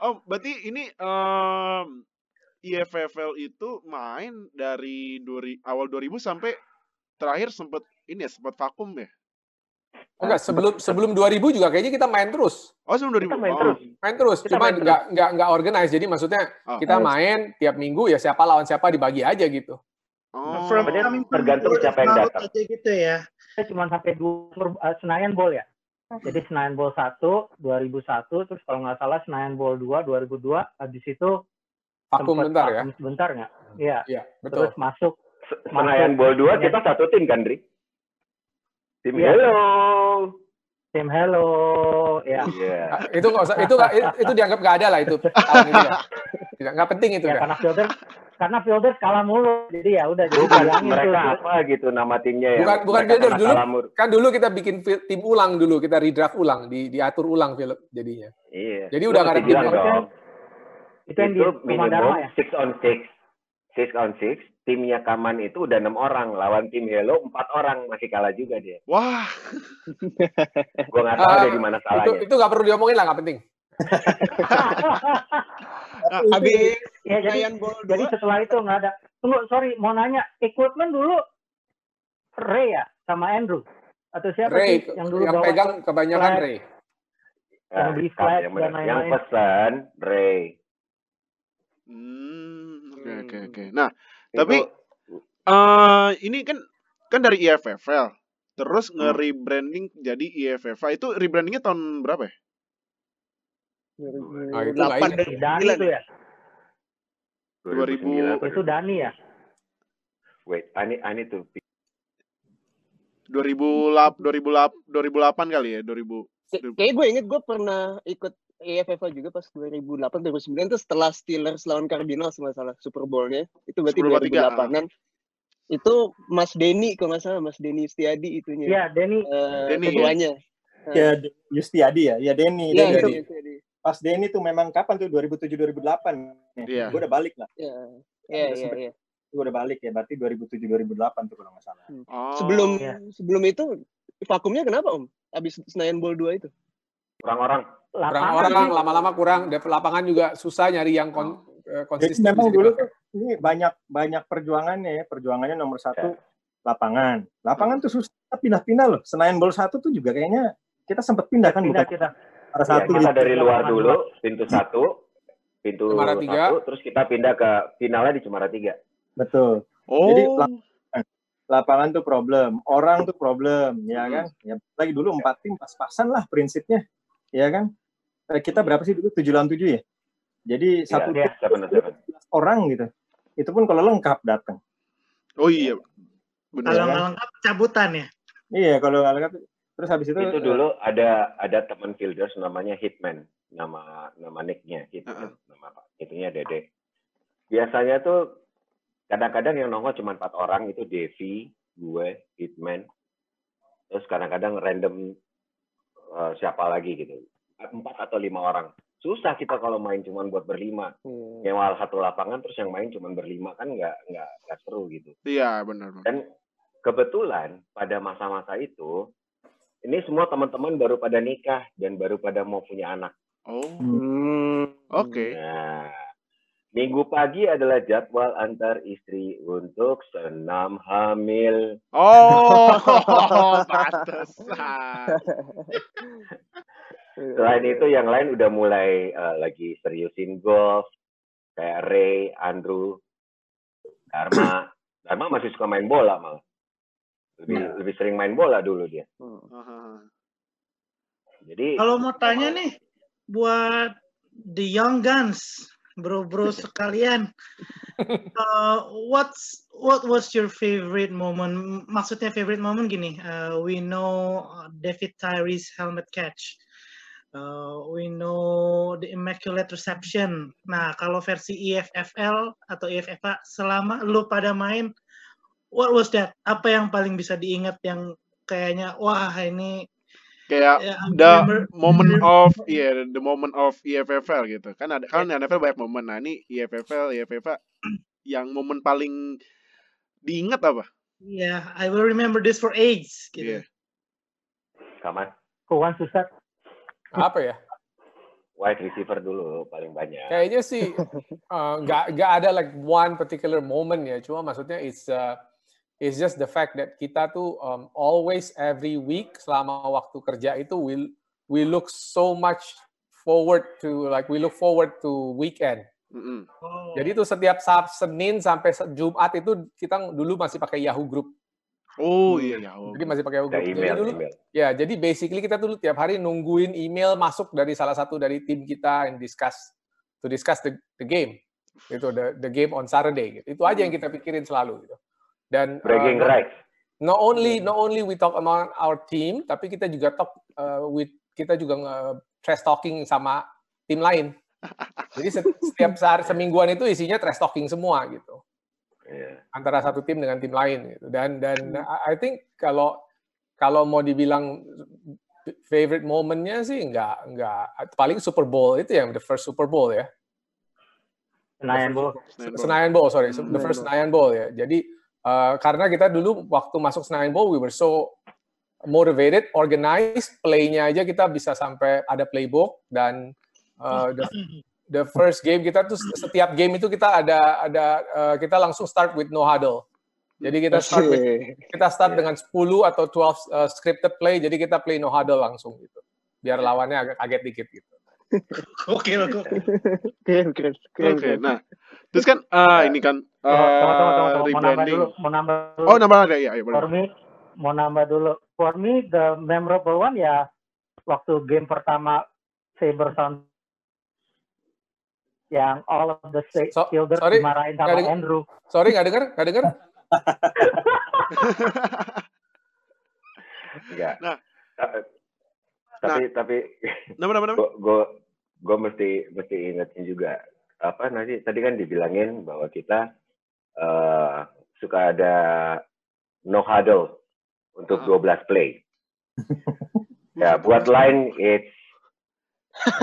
Oh, berarti ini em IFFL itu main dari duri, awal 2000 sampai terakhir sempat ini ya, sempat vakum ya? Enggak, sebelum sebelum 2000 juga kayaknya kita main terus. Oh, sebelum 2000. Kita main oh. terus. Main terus, Kita cuma nggak nggak nggak organize. Jadi maksudnya Oh. kita main tiap minggu ya siapa lawan siapa dibagi aja gitu. Oh. From tergantung Bowl siapa yang datang. aja gitu ya. Kita cuma sampai dua uh, Senayan Bowl ya. Jadi Senayan Bowl 1 2001 terus kalau nggak salah Senayan Bowl 2 2002 habis itu Vakum bentar ya. vakum sebentar nggak? Iya. Iya, betul. Terus masuk Se- Senayan Bowl 2 kita satu tim kan, Dri? Tim Iya. Hello. tim Hello ya. Iya. Ah, itu nggak usah itu nggak itu dianggap nggak ada lah itu itu ya. Tidak nggak penting itu ya kan. karena Fielder karena Fielder kalah mulu jadi ya udah jadi Bukan mereka apa gitu nama timnya ya. Bukan- bukan kena dulu- kalah mur- Kan dulu kita bikin tim ulang dulu, kita redraft ulang, di diatur ulang film jadinya. Iya. Jadi Lu udah nggak ada timnya. dong. itu yang di itu Dharma minimum ya. six on six six on six timnya Kaman itu udah enam orang lawan tim Hello empat orang masih kalah juga dia Wah, gua nggak tahu Ah, dari mana Itu salahnya itu nggak perlu diomongin lah, nggak penting. nah, Habis ya jadi jadi 2, setelah itu nggak ada. Tunggu sorry mau nanya equipment dulu Ray ya sama Andrew atau siapa Ray sih yang dulu yang bawa pegang kebanyakan. Ray. yang Nah, beli flag yang, dan bener. yang lain-lain. pesan Ray hmm, oke oke Hmm. oke. Nah, Itu- Tapi, eh ini kan kan dari IFFL, terus Hmm. nge-rebranding jadi IFFA itu rebrandingnya tahun berapa ya? Ah, itu nggak 2008 ingat. dan Si Dani 2009 itu ya 2009 atau itu Dani ya wait Ani Ani tuh 2008 2008 2008 kali ya, 2000. Kay- Kayaknya gue inget gue pernah ikut EFFA juga pas 2008 2009 itu setelah Steelers lawan Cardinals masalah Super Bowl-nya. Itu berarti Super Bowl tiga, 2008-an. Itu Mas Denny kalau nggak salah Mas Denny Setiadi itunya. Iya Denny Denny, ya? ketuanya. Ya Yustiadi ya, ya Denny. Iya, itu Denny. Pas Denny tuh memang kapan tuh 2007 2008. Iya. Gue udah balik lah. Iya. Iya, iya, iya. Gue udah balik ya, berarti 2007 2008 tuh kalau nggak salah. Oh. Sebelum Iya. sebelum itu vakumnya kenapa Om? Abis Senayan Bowl 2 itu. orang-orang lapangan orang, sih. lama-lama kurang, lapangan juga susah nyari yang kon, eh, Jadi konsisten. memang bisa dulu tuh ini banyak banyak perjuangannya ya. Perjuangannya nomor satu lapangan. Lapangan tuh susah pindah-pindah loh. Senayan Bowl 1 tuh juga kayaknya kita sempat pindah kan pindah bukan kita pada ya, satu kita gitu. dari luar Lapangan dulu pintu satu pintu Cemara tiga. satu terus kita pindah ke finalnya di Cemara tiga Betul. Oh. Jadi, Lapangan tuh problem, orang tuh problem, ya Hmm. kan? Ya lagi dulu empat tim pas-pasan lah prinsipnya, ya kan? Eh, Kita berapa sih dulu? Tujuh lawan tujuh ya. Jadi satu Iya, seven. 11 orang gitu. Itu pun kalau lengkap datang. oh iya. Benar. Kalau kan? nggak lengkap cabutan ya. Iya, kalau nggak lengkap. Terus habis itu, itu eh, dulu ada ada teman fielders namanya Hitman nama nama nicknya. Hitman nama apa itunya Dede biasanya tuh kadang-kadang yang nongol cuma empat orang itu Devi gue Hitman terus kadang-kadang random eh, siapa lagi gitu. Empat atau lima orang. Susah kita kalau main cuman buat berlima. Hmm. Nyewa satu lapangan terus yang main cuman berlima kan nggak nggak nggak seru gitu. Iya, benar. benar. Dan kebetulan pada masa-masa itu ini semua teman-teman baru pada nikah dan baru pada mau punya anak. Oh, Hmm. oke. Nah, minggu pagi adalah jadwal antar istri untuk senam hamil. Oh, pantesan. Yang lain udah mulai eh, lagi seriusin golf, kayak Ray, Andrew, Dharma. Dharma masih suka main bola malah. Lebih Iya. lebih sering main bola dulu dia. Hmm. Jadi Kalau mau tanya nih, buat the young guns, bro-bro sekalian, uh, what's what was your favorite moment? Maksudnya favorite moment gini, uh, we know uh, David Tyree's helmet catch, uh, we know the immaculate reception. Nah, kalau versi EFFL atau EFFA selama lu pada main, what was that? Apa yang paling bisa diingat yang kayaknya wah ini Kayak ya, the remember- moment of iya the moment of EFFL gitu kan ada kan NFL banyak momen nah ini EFFL EFFA yang momen paling diingat apa Yeah, I will remember this for age. Iya. Gitu. Kaman Who wants to start? Apa ya? wide receiver dulu paling banyak. Kayaknya sih uh, nggak nggak ada like one particular moment ya. Cuma maksudnya it's uh, it's just the fact that kita tuh um, always every week selama waktu kerja itu we we look so much forward to like we look forward to weekend. Mm-mm. Oh. Jadi itu setiap Sab- Senin sampai Jumat itu kita dulu masih pakai Yahoo Group. Oh iya ya. Jadi masih pakai Yahoo Ada Group. Jadi email, dulu email. Ya, jadi basically kita dulu tiap hari nungguin email masuk dari salah satu dari tim kita and discuss to discuss the, the game. Itu the the game on Saturday gitu. Itu aja yang kita pikirin selalu gitu. Dan uh, Bragging not, rights. not only not only we talk about our team, tapi kita juga talk uh, with kita juga nge- trash talking sama tim lain. Jadi set- setiap sehari semingguan itu isinya trash talking semua gitu Iya. antara satu tim dengan tim lain gitu. Dan dan I I think kalau kalau mau dibilang favorite momennya sih nggak nggak paling Super Bowl itu yang the first Super Bowl ya. Senayan Bowl. Senayan Bowl. Senayan Bowl sorry, Hmm. the first Senayan Bowl ya. Jadi uh, karena kita dulu waktu masuk Senayan Bowl we were so motivated, organized, play-nya aja kita bisa sampai ada playbook dan uh, the, the first game kita tuh setiap game itu kita ada ada uh, kita langsung start with no huddle. Jadi kita start with Oke. kita start Iya. dengan 10 atau 12 uh, scripted play jadi kita play no huddle langsung gitu. Biar lawannya agak kaget dikit gitu. Oke, oke. Keren, keren, keren, Oke, keren. nah terus kan ah ini kan Oh, tunggu, tunggu, tunggu, eh tunggu. Mau nambah rebranding. dulu, mau nambah dulu. Oh nambah ada ya, ya For benar. me, mau nambah dulu. For me, the memorable one ya waktu game pertama Saber Sound yang all of the Sa- So- sorry, dimarahin sama dengar. Andrew. Sorry nggak dengar? Nggak dengar? Enggak. Nah. Ta- tapi tapi Nama nama nama. gue gue gue mesti mesti ingetin juga apa nanti tadi kan dibilangin bahwa kita eh, suka ada no huddle untuk Ah. 12 play. ya buat line it's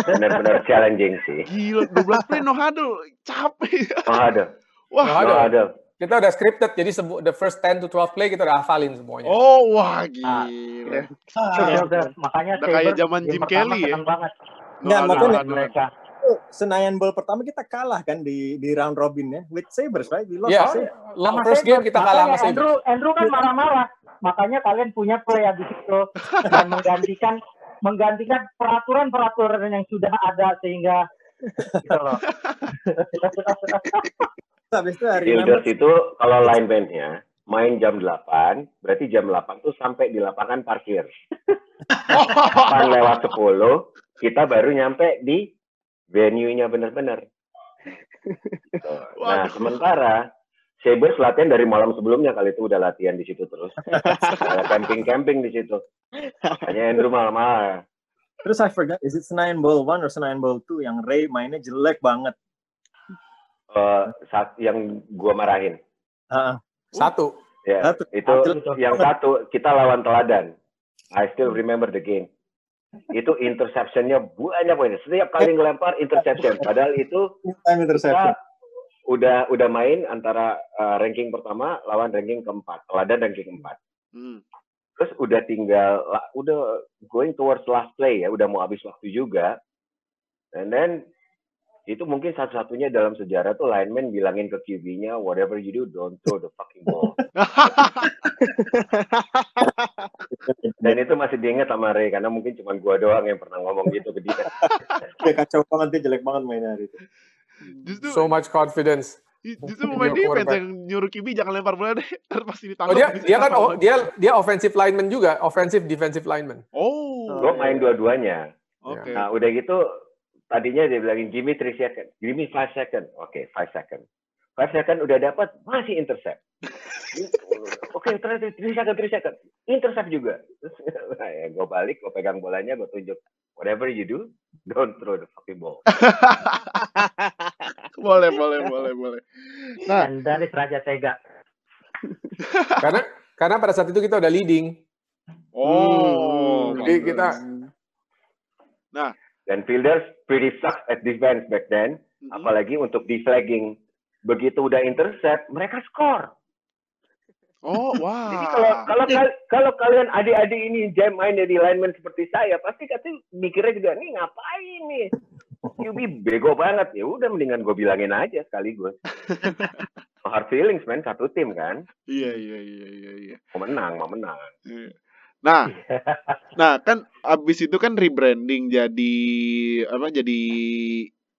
benar-benar challenging sih. Gila, 12 play no huddle. Capek. No huddle. Wah. No No huddle. Kita udah scripted jadi the first 10 to 12 play kita udah hafalin semuanya. Oh, wah Ah, gila. Fielders. Makanya Udah kayak zaman Jim Kelly ya. banget No huddle, makanya- mereka. Senayan Bowl pertama kita kalah kan di di round robin ya with Sabres right? We lost Iya. Sabres. Long Sama first game kita kalah sama. Andrew, Andrew kan marah-marah. Makanya kalian punya play habis itu dan menggantikan menggantikan peraturan-peraturan yang sudah ada sehingga gitu loh. Habis itu hari itu kalau line bandnya main jam 8, berarti jam 8 tuh sampai di lapangan parkir. 8 lewat 10, kita baru nyampe di venue-nya benar-benar. Gitu. Nah, sementara Sabres latihan dari malam sebelumnya kali itu udah latihan di situ terus. Camping-camping di situ. Hanya Andrew malam-malam. Terus I forgot, is it Senayan Bowl 1 or Senayan Bowl 2 yang Ray mainnya jelek banget. Eh, saat yang gua marahin. Ah, Satu. Ya, Satu. itu Satu. yang satu kita lawan teladan. I still remember the game. itu interceptionnya banyak banget. Setiap kali ngelempar interception. Padahal itu Time interception. kita udah udah main antara uh, ranking pertama lawan ranking keempat. Teladan ranking keempat. Hmm. Terus udah tinggal, la- udah going towards last play ya, udah mau habis waktu juga. And then itu mungkin satu-satunya dalam sejarah tuh lineman bilangin ke QB-nya, whatever you do, don't throw the fucking ball. Dan itu masih diingat sama Ray karena mungkin cuma gua doang yang pernah ngomong gitu ke dia. Dia kacau banget, dia jelek banget mainnya hari itu. Justru So much confidence. justru pemain defense yang nyuruh QB jangan lempar bola deh, ntar pasti ditangkap. Oh dia bisa dia kan oh, dia dia offensive lineman juga, offensive defensive lineman. Oh. Gua main dua-duanya. Oke. Nah, udah gitu tadinya dia bilangin give me 3 second, give me 5 second. Oke, 5 second. 5 second udah dapat, masih intercept. Oke, terus 3 second, 3 second. Intercept juga. Terus nah, ya, gue balik, gue pegang bolanya, gue tunjuk. Whatever you do, don't throw the fucking ball. boleh, boleh, boleh, boleh. Nah, dari Raja Tega. Karena karena pada saat itu kita udah leading. oh. Jadi bagus. kita Dan fielders pretty sucks at defense back then. Mhm. Apalagi untuk deflagging. Begitu udah intercept, mereka skor. Oh, Jadi wah. kalau kalau kal- kalau kalian adik-adik ini jam main jadi lineman seperti saya, pasti katanya mikirnya juga nih ngapain nih? QB bego banget ya udah mendingan gue bilangin aja sekaligus. No hard feelings man satu tim kan Iya, iya, iya, iya, iya. mau menang mau menang. Iya. Nah, nah kan abis itu kan rebranding jadi apa? Jadi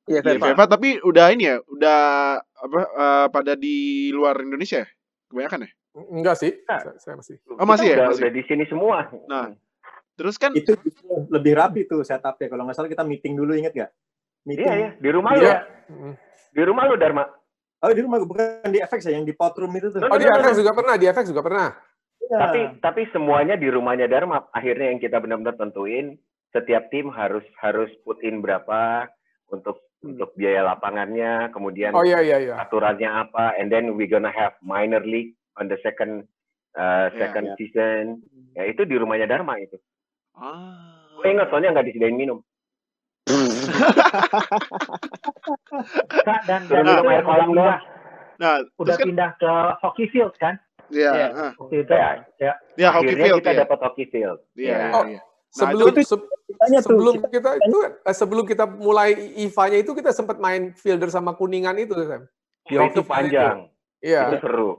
Iya, ya, Feva. Feva, tapi udah ini ya, udah apa? eh, pada di luar Indonesia ya? Kebanyakan ya? Enggak sih. Nah. Saya, saya masih. Oh, masih Kita ya? Udah, Masih. udah di sini semua. Nah. Terus kan Itu lebih rapi tuh setupnya. Kalau nggak salah kita meeting dulu, inget nggak? Meeting. Iya ya di rumah lu Iya. Mm. di rumah lu Dharma. Oh di rumah bukan di FX ya, yang di pot room itu tuh. Oh di no, FX juga pernah, di FX juga pernah. Iya. Tapi tapi semuanya di rumahnya Dharma. Akhirnya yang kita benar-benar tentuin setiap tim harus harus put in berapa untuk untuk biaya lapangannya, kemudian Oh iya iya iya. aturannya apa, and then we gonna have minor league on the second uh, Iya, second iya. season. Ya itu di rumahnya Dharma itu. ah. Gue ingat soalnya nggak disediain minum. Kak, dan dan minum air kolam doang. pindah, Nah, udah kan pindah ke hockey field kan? ya, Iya. ah. Waktu itu. Ya, Ya. ya hockey field kita ya. dapat hockey field. Iya, Ya. Oh, iya. Nah, Sebelum itu- se- Ceritanya tuh, sebelum kita- itu eh, sebelum kita mulai IVA-nya itu kita sempat main fielder sama kuningan itu, Sam. Di Oh, hockey itu panjang. Iya. Itu seru.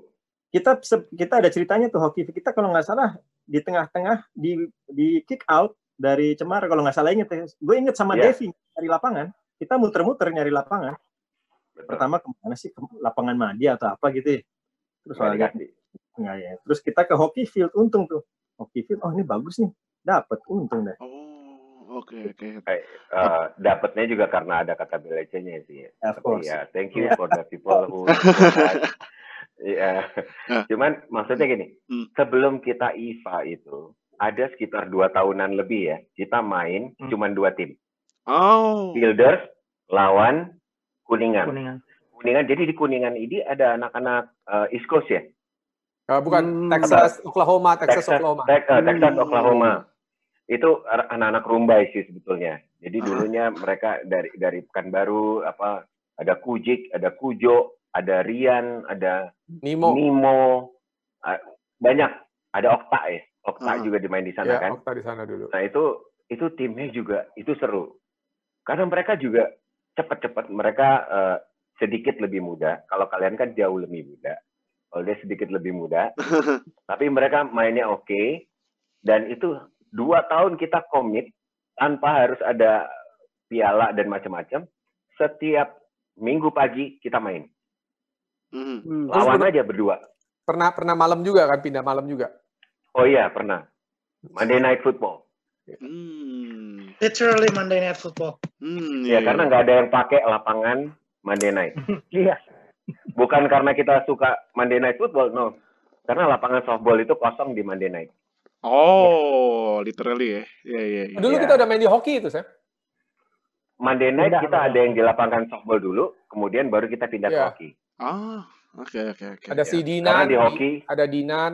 Kita kita ada ceritanya tuh hoki kita kalau nggak salah di tengah-tengah di di kick out dari Cemara kalau nggak salah inget ya. Gue inget sama Iya. Devi nyari lapangan. Kita muter-muter nyari lapangan. Betul. Pertama ke mana sih? Ke lapangan Madia atau apa gitu ya. Terus Nggak nggak ya. Terus kita ke hockey field untung tuh. Hockey field, oh ini bagus nih. Dapat untung deh. Oh, oke, oke. Eh, dapatnya juga karena ada kata BLC-nya sih. ya. Of course. Iya, thank you for the people who Iya. Nah. Cuman maksudnya gini, Hmm. sebelum kita IVA itu ada sekitar dua tahunan lebih ya, kita main Hmm. cuman dua tim. Oh. Fielders lawan Kuningan. Kuningan. Kuningan. Jadi di Kuningan ini ada anak-anak eh, East Coast ya. Eh, bukan Hmm, Texas, Oklahoma, Texas, Texas, Oklahoma. Tex- eh, Texas, Hmm. Oklahoma. Itu anak-anak Rumbai sih sebetulnya. Jadi Ah. dulunya mereka dari dari Pekanbaru apa ada Kujik, ada Kujo, ada Rian, ada Nimo. Nimo, banyak. Ada Okta ya. Okta Ah. juga dimain di sana Ya, kan. Okta di sana dulu. Nah itu itu timnya juga itu seru. Karena mereka juga cepat-cepat mereka eh, sedikit lebih muda. Kalau kalian kan jauh lebih muda. Kalau dia sedikit lebih muda, tapi mereka mainnya oke. Dan itu dua tahun kita komit tanpa harus ada piala dan macam-macam. Setiap minggu pagi kita main. Mhm. Hmm. Terus Lawan aja berdua. Pernah pernah malam juga kan pindah malam juga. Oh iya pernah. Monday Night Football. Hmm. Literally Monday Night Football. Hmm, Ya iya, karena nggak ada yang pakai lapangan Monday Night. Iya. Bukan karena kita suka Monday Night Football, no. Karena lapangan softball itu kosong di Monday Night. Oh, literally ya. Iya, iya, iya. Dulu Iya. kita udah main di hoki itu, Sam. Monday Night Pindah, kita ada yang di lapangan softball dulu, kemudian baru kita pindah ke Iya. hoki. Ah, oke, oke, oke. Ada Ya, si Karena Dinan, di hoki, ada Dinan.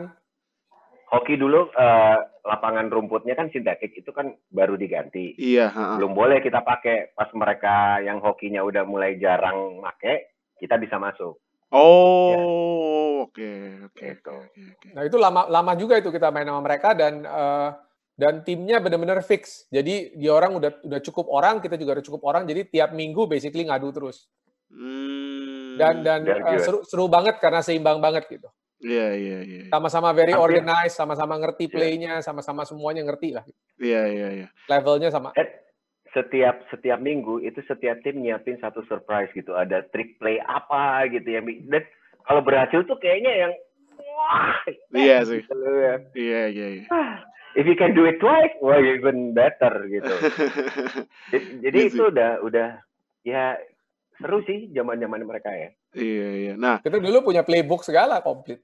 hoki dulu eh, lapangan rumputnya kan sintetik itu kan baru diganti. Iya, ha-ha. Belum boleh kita pakai pas mereka yang hokinya udah mulai jarang make, kita bisa masuk. Oh, oke, oke, Gitu. oke, oke. Nah itu lama lama juga itu kita main sama mereka dan eh, dan timnya benar-benar fix. Jadi di orang udah udah cukup orang, kita juga udah cukup orang. Jadi tiap minggu basically ngadu terus. Hmm. Dan dan good. seru seru banget karena seimbang banget gitu. Iya, iya, iya. Sama-sama very Hampir- organized, sama-sama ngerti Iya. play-nya, sama-sama semuanya ngerti lah. Iya, iya, iya. Levelnya sama. Eh, setiap setiap minggu itu setiap tim nyiapin satu surprise gitu. Ada trick play apa gitu bi- dan kalau berhasil tuh kayaknya yang wah. Iya sih. gitu ya. Iya, iya, iya. If you can do it twice, well even better gitu. Jadi, jadi Iya itu udah udah ya seru sih zaman-zaman mereka ya. Iya, iya. Nah, Kita dulu punya playbook segala komplit.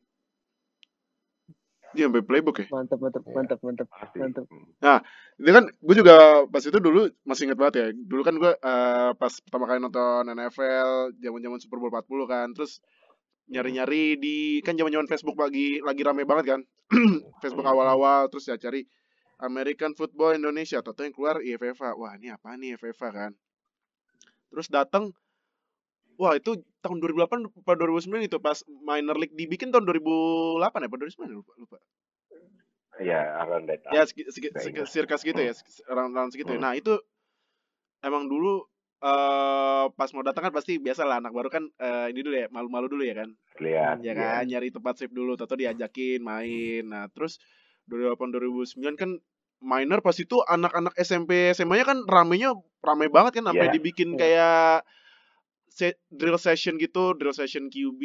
dia sampai playbook ya. Mantap, mantap, Iya. mantap, mantap. Pasti. Mantap. Itu kan gue juga pas itu dulu masih inget banget ya. Dulu kan gue eh, pas pertama kali nonton NFL zaman-zaman Super Bowl 40 kan. Terus nyari-nyari di kan zaman-zaman Facebook lagi lagi rame banget kan. Facebook awal-awal terus ya cari American Football Indonesia. Toto yang keluar IFFA. Wah, ini apa nih IFFA kan. Terus datang Wah itu tahun 2008 atau 2009 itu pas minor league dibikin tahun 2008 ya apa 2009 lupa, lupa. Ya, around that time. Ya segi, segi, segi, ingat. sirkas gitu ya, round segitu ya. Hmm. Nah, itu emang dulu eh pas mau datang kan pasti biasa lah anak baru kan eh, ini dulu ya, malu-malu dulu ya kan. Lihat. Ya kan, nyari tempat save dulu, atau diajakin main. Nah, terus 2008 2009 kan minor pas itu anak-anak SMP SMA-nya kan ramenya rame banget kan sampai Iya. dibikin Iya. kayak se- drill session gitu, drill session QB,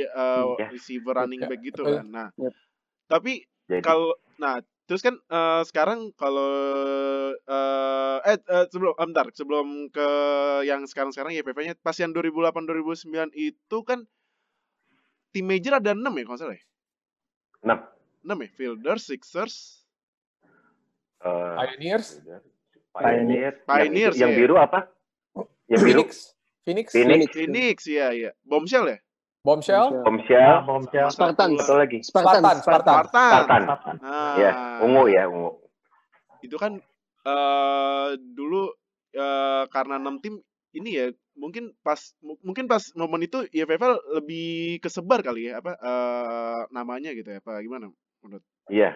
eh, Iya. receiver, running back gitu kan. Nah, Yep. tapi kalau nah terus kan eh, sekarang kalau eh eh, eh, sebelum eh, bentar sebelum ke yang sekarang-sekarang YPP-nya pas yang 2008 2009 itu kan tim major ada 6 ya kalau salah ya? enam. 6 ya? Fielders, Sixers, eh, Pioneers, Pioneer. Pioneers, Yang, yang ya. biru apa? Yang biru Phoenix, Phoenix, Phoenix, Phoenix iya iya. Bombshell ya? Bombshell, Ya, Bombshell, Bombshell. Sama Spartans. satu lagi. Spartan, Spartan, Spartan. Spartan. Spartan. Spartan. Nah, Ya, ungu ya, ungu. itu kan eh dulu eh karena 6 tim ini ya mungkin pas mu- mungkin pas momen itu IFFL lebih kesebar kali ya apa eh namanya gitu ya apa gimana menurut Iya.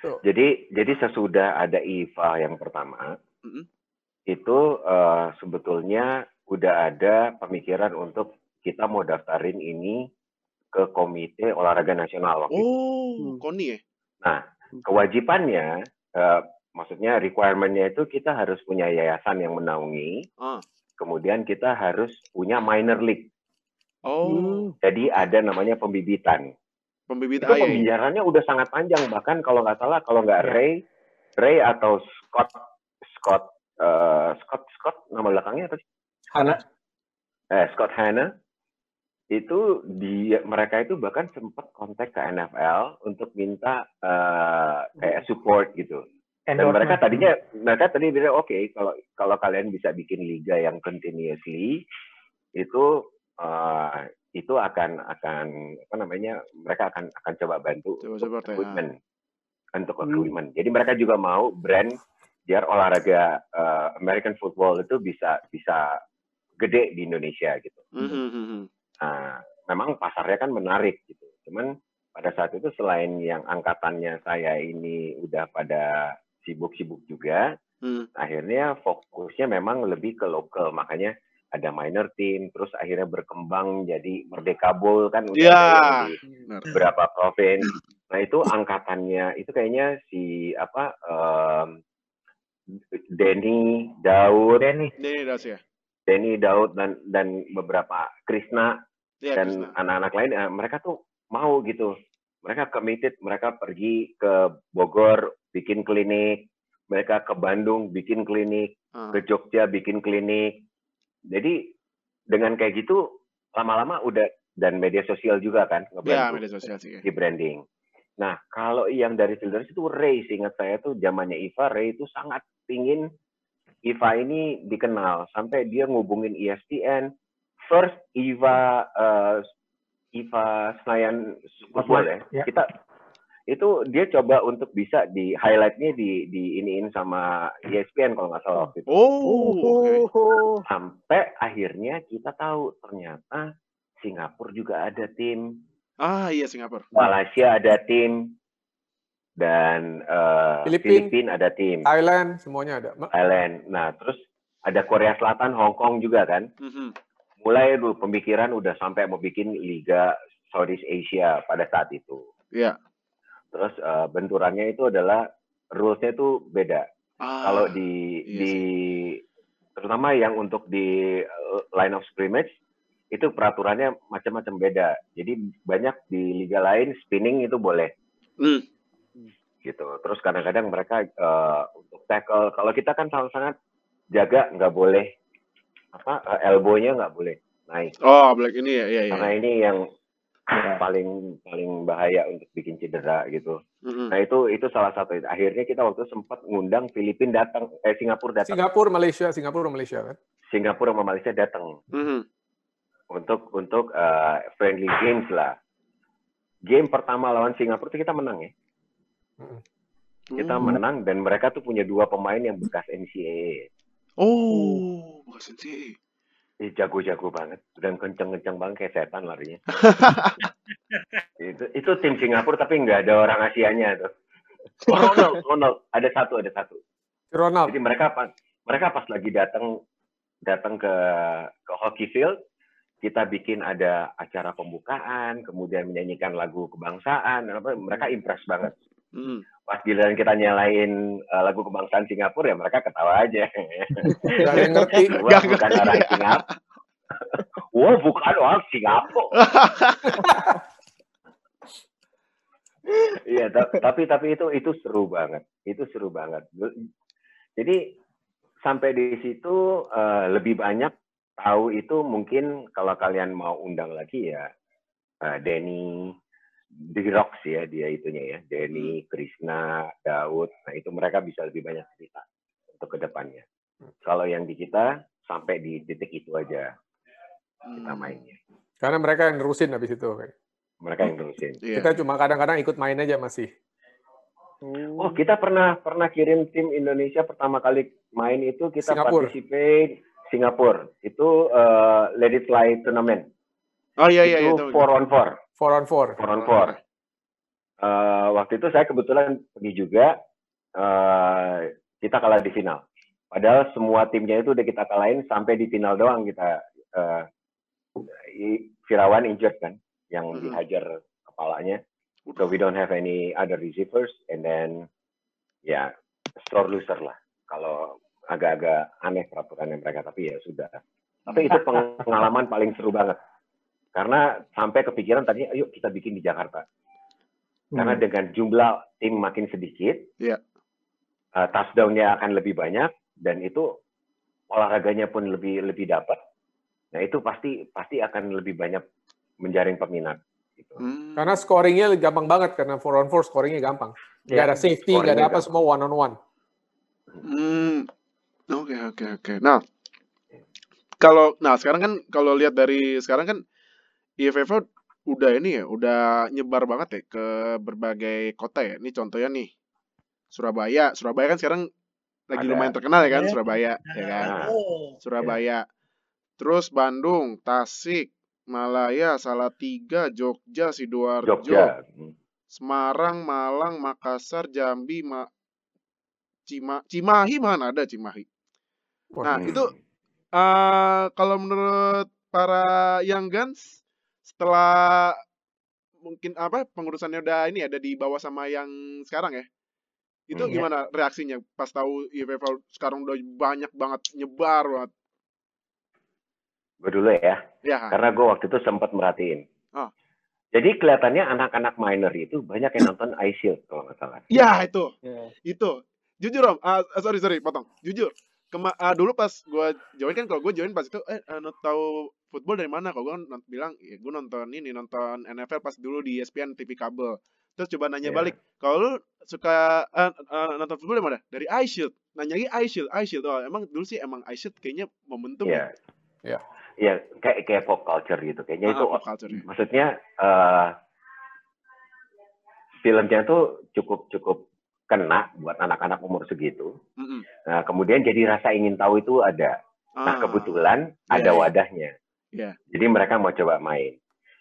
Tuh. Jadi jadi sesudah ada IFA yang pertama, Mm-mm. itu eh, sebetulnya udah ada pemikiran untuk kita mau daftarin ini ke Komite Olahraga Nasional waktu itu. Oh, Hmm. Koni ya? Kewajibannya, eh, maksudnya requirement-nya itu kita harus punya yayasan yang menaungi, Ah. kemudian kita harus punya minor league. Oh, Hmm. Jadi ada namanya pembibitan. pembibit itu ya? pembicaranya udah sangat panjang bahkan kalau nggak salah kalau nggak Ya. Ray Ray atau Scott Scott eh, Scott Scott nama belakangnya apa sih Hana. eh Scott Hanna itu dia mereka itu bahkan sempat kontak ke NFL untuk minta eh, kayak support gitu dan mereka tadinya mereka tadi bilang oke kalau kalau kalian bisa bikin liga yang continuously itu eh, itu akan akan apa namanya mereka akan akan coba bantu Coba untuk ya. equipment untuk Hmm. equipment jadi mereka juga mau brand biar olahraga eh, American football itu bisa bisa gede di Indonesia gitu Hmm, hmm, hmm, hmm. Nah, memang pasarnya kan menarik gitu. Cuman pada saat itu selain yang angkatannya saya ini udah pada sibuk-sibuk juga, Hmm. akhirnya fokusnya memang lebih ke lokal. Makanya ada minor team, terus akhirnya berkembang jadi Merdeka Bowl kan udah Iya. yang di beberapa provinsi. Nah itu angkatannya itu kayaknya si apa em, Denny, Daud, Denny. Ini das ya. Denny, Daud dan dan beberapa Krishna Iya, dan anak-anak lain eh, mereka tuh mau gitu mereka committed mereka pergi ke Bogor bikin klinik mereka ke Bandung bikin klinik Ah. ke Jogja bikin klinik jadi dengan kayak gitu lama-lama udah dan media sosial juga kan Ya, ngebantu media sosial sih. ya. di branding nah kalau yang dari Fielders itu Ray ingat saya tuh zamannya Iva Ray itu sangat pingin Iva ini dikenal sampai dia ngubungin ESPN first Iva eh, Iva Senayan Football ya. Ya. Kita itu dia coba untuk bisa di highlightnya di di iniin sama ESPN kalau nggak salah waktu itu. Oh, oke. Oh, Sampai akhirnya kita tahu ternyata Singapura juga ada tim, Ah, iya Singapura. Malaysia ada tim, dan eh, Filipin. Filipina ada tim, Thailand semuanya ada. Thailand. Nah terus ada Korea Selatan, Hong Kong juga kan. Mhm. Mulai dulu pemikiran udah sampai mau bikin Liga Southeast Asia pada saat itu. Iya. Terus eh, benturannya itu adalah rules-nya itu beda. Ah, Kalau di iya di terutama yang untuk di eh, line of scrimmage itu peraturannya macam-macam beda. Jadi banyak di liga lain spinning itu boleh hmm. Gitu. Terus kadang-kadang mereka eh, untuk tackle kalau kita kan sangat-sangat jaga nggak boleh apa eh, elbow-nya nggak boleh naik Oh, Black ini ya, iya iya. karena ini yang paling paling bahaya untuk bikin cedera gitu. Mhm. Nah itu itu salah satu. Akhirnya kita waktu sempat ngundang Filipina datang, eh Singapura datang, Singapura, Malaysia, Singapura, Malaysia kan. Singapura sama Malaysia datang Mhm. untuk untuk eh, friendly games lah. Game pertama lawan Singapura itu kita menang ya. Kita Hmm. menang dan mereka tuh punya dua pemain yang bekas NCAA. Oh, bukan sensei. Eh, jago-jago banget dan kenceng-kenceng banget kayak setan larinya. itu itu tim Singapura tapi nggak ada orang Asianya tuh. Oh, Ronald, Ronald, ada satu, ada satu. Ronald. Jadi mereka pas mereka pas lagi datang datang ke ke hockey field, kita bikin ada acara pembukaan, kemudian menyanyikan lagu kebangsaan, apa mereka impress banget. Mhm. Pas giliran kita nyalain eh, lagu kebangsaan Singapura ya mereka ketawa aja. Gak ngerti. Gak bukan ngerti. orang Singapura. Wah, bukan orang Singapura. Iya, ta- tapi tapi itu itu seru banget. Itu seru banget. Jadi sampai di situ eh, lebih banyak tahu itu mungkin kalau kalian mau undang lagi ya eh, Denny The Rocks ya dia itunya ya Denny, Krishna, Daud. Nah itu mereka bisa lebih banyak cerita untuk ke depannya. Kalau yang di kita sampai di titik itu aja kita Hmm. mainnya. Karena mereka yang nerusin habis itu. Mereka yang terusin. Iya. Kita cuma kadang-kadang ikut main aja masih. Oh, kita pernah pernah kirim tim Indonesia pertama kali main itu kita Singapura. participate Singapura. Itu eh, Let It Fly Tournament. Oh iya iya iya. itu tahu. four on four. Four on four. Four on four. Eh, waktu itu saya kebetulan pergi juga. eh, kita kalah di final. Padahal semua timnya itu udah kita kalahin sampai di final doang kita. eh, i- Firawan injured kan, yang Mhm. dihajar kepalanya. So we don't have any other receivers, and then ya sore loser lah. Kalau agak-agak aneh peraturannya mereka, tapi ya sudah. Tapi itu pengalaman paling seru banget. Karena sampai kepikiran tadi, ayo kita bikin di Jakarta. Karena dengan jumlah tim makin sedikit, Iya. eh, touchdown-nya akan lebih banyak, dan itu olahraganya pun lebih lebih dapat. Nah itu pasti pasti akan lebih banyak menjaring peminat. Gitu. Hmm. Karena scoringnya gampang banget karena four on four scoringnya gampang. Gak Ya, ada safety, gak ada apa, gampang. semua one on one. Hmm. Oke oke oke. Nah, kalau nah sekarang kan kalau lihat dari sekarang kan IFF udah ini ya, udah nyebar banget ya ke berbagai kota ya. Ini contohnya nih. Surabaya, Surabaya kan sekarang lagi Ada. lumayan terkenal ya kan Iya. Surabaya, ya kan? Oh. Surabaya. Terus Bandung, Tasik, Malaya, Salatiga, Jogja, Sidoarjo, Jogja. Hmm. Semarang, Malang, Makassar, Jambi, Ma Cima Cimahi mana ada Cimahi. Nah, Hmm. itu eh kalau menurut para Young Guns setelah mungkin apa pengurusannya udah ini ada di bawah sama yang sekarang ya. Itu Hmm. gimana reaksinya pas tahu IFF sekarang udah banyak banget nyebar banget. Gue dulu ya. Ya. Karena gue waktu itu sempat merhatiin. Oh. Jadi kelihatannya anak-anak minor itu banyak yang nonton Ice Shield kalau nggak salah. Ya, itu. Ya. Itu. Jujur Om, ah, sorry sorry potong. Jujur. Kema ah, dulu pas gua join kan kalau gua join pas itu eh not tahu football dari mana? Kalau gua non- bilang ya gua nonton ini nonton NFL pas dulu di ESPN TV kabel. Terus coba nanya Iya. balik, kalau lu suka ah, ah, nonton football dari mana? Dari iShield. Nanya lagi iShield, iShield. Oh, emang dulu sih emang iShield kayaknya momentum Iya. Iya. Iya, kayak kayak pop culture gitu. Kayaknya Ah, itu pop culture, ya. maksudnya eh filmnya tuh cukup cukup kena buat anak-anak umur segitu. Mm-mm. Nah, kemudian jadi rasa ingin tahu itu ada. Nah, Ah, kebetulan Iya, ada iya. wadahnya. Iya. Jadi mereka mau coba main.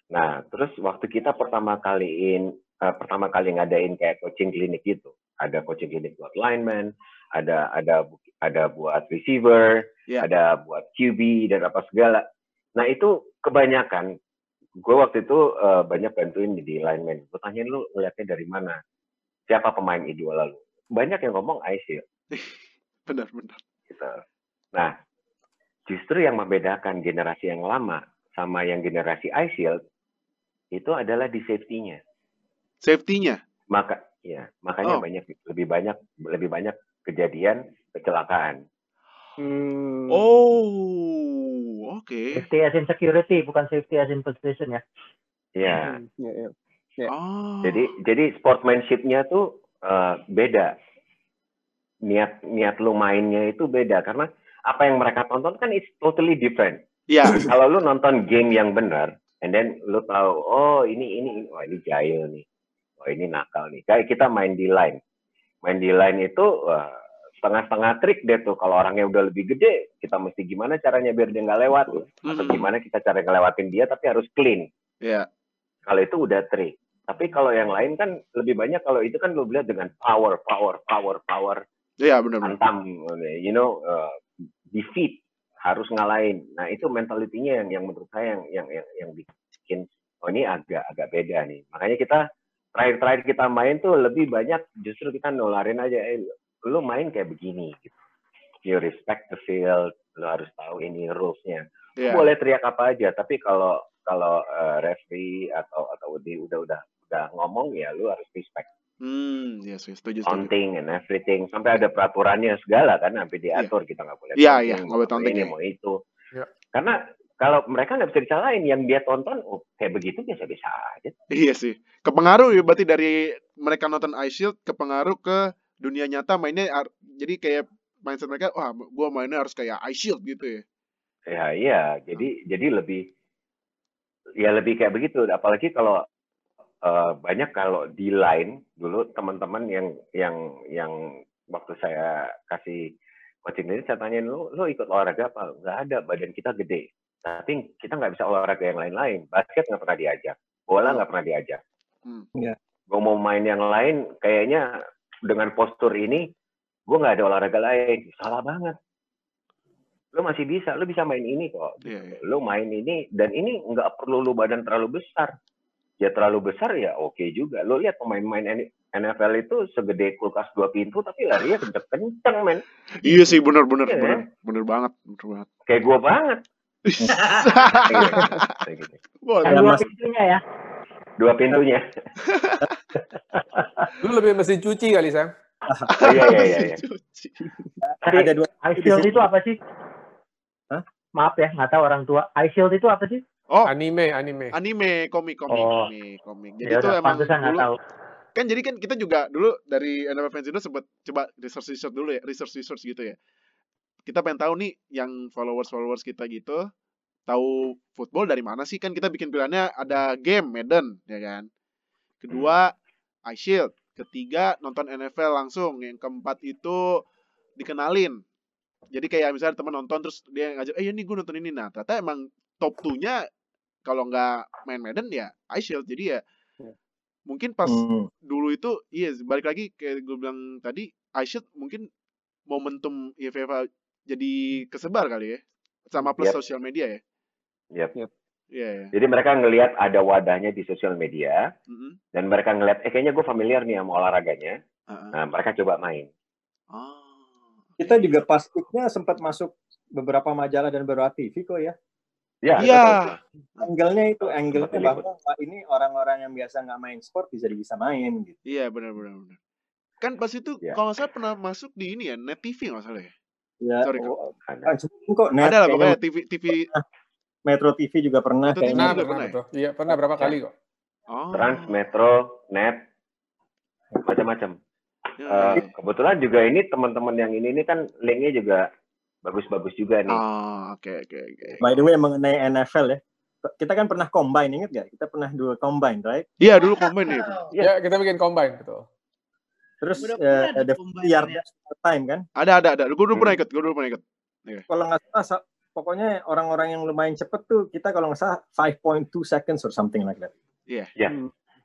Nah, terus waktu kita pertama kaliin eh, pertama kali ngadain kayak coaching klinik gitu. Ada coaching klinik buat lineman, ada ada ada buat receiver, Iya. ada buat QB dan apa segala. Nah, itu kebanyakan gue waktu itu eh, banyak bantuin di lineman. Gue tanyain lu ngeliatnya dari mana? Siapa pemain idola lu? Banyak yang ngomong ISIL benar benar. gitu. Nah, justru yang membedakan generasi yang lama sama yang generasi iShield itu adalah di safety-nya. Safety-nya. Maka ya, makanya Oh. banyak lebih banyak lebih banyak kejadian kecelakaan. Hmm. Oh, oke. Safety as in security, bukan safety as in position ya. Ya. Hmm, iya, iya. Ya. Oh. Jadi jadi sportsmanship-nya tuh eh, beda. Niat niat lu mainnya itu beda karena apa yang mereka tonton kan is totally different. Iya. kalau lu nonton game yang benar, and then lu tahu, oh ini ini, ini. wah ini jahil nih, wah ini nakal nih. Kayak kita main di line, main di line itu wah, setengah-setengah trik deh tuh. Kalau orangnya udah lebih gede, kita mesti gimana caranya biar dia nggak lewat, atau Mhm. gimana kita cara ngelewatin dia tapi harus clean. Iya. Kalau itu udah trik. Tapi kalau yang lain kan lebih banyak kalau itu kan lu lihat dengan power, power, power, power, Iya benar benar. hantam, you know, uh, defeat harus ngalahin. Nah itu mentalitinya yang yang menurut saya yang yang yang, yang bikin oh ini agak agak beda nih. Makanya kita terakhir-terakhir kita main tuh lebih banyak justru kita nularin aja, eh lu main kayak begini. Gitu. You respect the field, lu harus tahu ini rules-nya. Iya. Boleh teriak apa aja, tapi kalau kalau uh, referee atau atau di udah udah udah ngomong ya lu harus respect Hmm, yes, yes, setuju, setuju. taunting and everything sampai ada peraturannya segala kan sampai diatur kita nggak boleh Iya, iya, nggak boleh taunting, ini ya. mau itu Iya. karena kalau mereka nggak bisa disalahin yang dia tonton oh, kayak begitu biasa-biasa aja Iya sih. Kepengaruh ya berarti dari mereka nonton Ice Shield kepengaruh ke dunia nyata mainnya jadi kayak mindset mereka wah gua mainnya harus kayak Ice Shield gitu ya. ya iya jadi jadi lebih ya lebih kayak begitu apalagi kalau eh, banyak kalau di line dulu teman-teman yang yang yang waktu saya kasih coaching ini saya tanyain lu lu ikut olahraga apa? Nggak ada badan kita gede. Tapi kita nggak bisa olahraga yang lain-lain. Basket nggak pernah diajak. Bola nggak pernah diajak. Hmm. Iya. gue mau main yang lain kayaknya dengan postur ini gue nggak ada olahraga lain. Salah banget. Lu masih bisa lu bisa main ini kok. Iya, iya. lu main ini dan ini nggak perlu lu badan terlalu besar ya terlalu besar ya oke juga lu lihat pemain-pemain NFL itu segede kulkas dua pintu tapi larinya kenceng-kenceng men Iya sih bener bener Iya. bener bener banget bener banget. kayak gua banget Kayak gitu. Boleh. Ada dua pintunya ya. dua pintunya Lu lebih mesin cuci kali, Sam. Oh, iya iya iya iya. Tadi Ada dua Ice Shield itu apa sih? Hah? Maaf ya, nggak tahu orang tua. Ice Shield itu apa sih? Oh, Anime, anime. anime, komik, komik, Oh. komik, komik. Jadi Ya itu udah, emang dulu tahu. kan jadi kan kita juga dulu dari NFL Fans Indo sempat coba research research dulu ya, research research gitu ya. Kita pengen tahu nih yang followers followers kita gitu tahu football dari mana sih kan kita bikin pilihannya ada game Madden ya kan. Kedua Ice Shield, ketiga nonton NFL langsung, yang keempat itu dikenalin. Jadi kayak misalnya teman nonton terus dia ngajak, eh ini gue nonton ini. Nah ternyata emang top 2-nya kalau nggak main Madden ya Ice Shield. Jadi ya Ya. mungkin pas Hmm. dulu itu iya balik lagi kayak gue bilang tadi iShield mungkin momentum FIFA jadi kesebar kali ya sama plus Yep. sosial media ya Yep. iya ya. Jadi mereka ngelihat ada wadahnya di sosial media Mm-mm. dan mereka ngelihat eh kayaknya gue familiar nih sama olahraganya. Ah, ah. Nah mereka coba main. Oh. Kita juga pas sempat masuk beberapa majalah dan beberapa TV kok ya. Ya, Iya. betul. Angle-nya itu, angle-nya Seperti bahwa ini orang-orang yang biasa nggak main sport bisa bisa main gitu. iya benar benar benar kan pas itu Ya. kalau salah pernah masuk di ini ya net TV nggak salah ya Ya, Sorry, oh, Ada. kan sebelum kok net ada lah pokoknya TV TV Metro TV juga pernah Metro TV kayaknya. Pernah, juga pernah, ya? Iya, pernah berapa kali kok. oh Trans, Metro, Net, macam-macam. Ya, ya. kebetulan juga ini teman-teman yang ini ini kan linknya juga bagus-bagus juga nih. oh oke oke oke By the way mengenai NFL ya, kita kan pernah combine inget gak? Kita pernah dua combine, right? Iya dulu komen nih. Ya, kita bikin combine betul. Terus pernah ada ada combine yard ya. time kan? Ada ada ada. Gue dulu pernah Hmm. ikut. Gue dulu pernah ikut. Kalau nggak salah, sa- pokoknya orang-orang yang lumayan cepet tuh kita kalau nggak salah 5.2 seconds or something like that. Iya. Ya.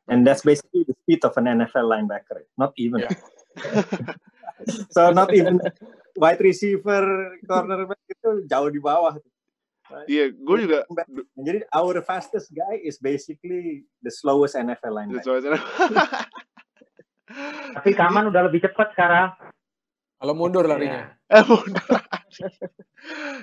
And that's basically the speed of an NFL linebacker. Not even. Yeah. so not even wide receiver, cornerback itu jauh di bawah. Iya. Gue juga. Jadi our fastest guy is basically the slowest NFL linebacker. Tapi Kaman udah lebih cepat sekarang. Kalau mundur larinya. Eh, mundur.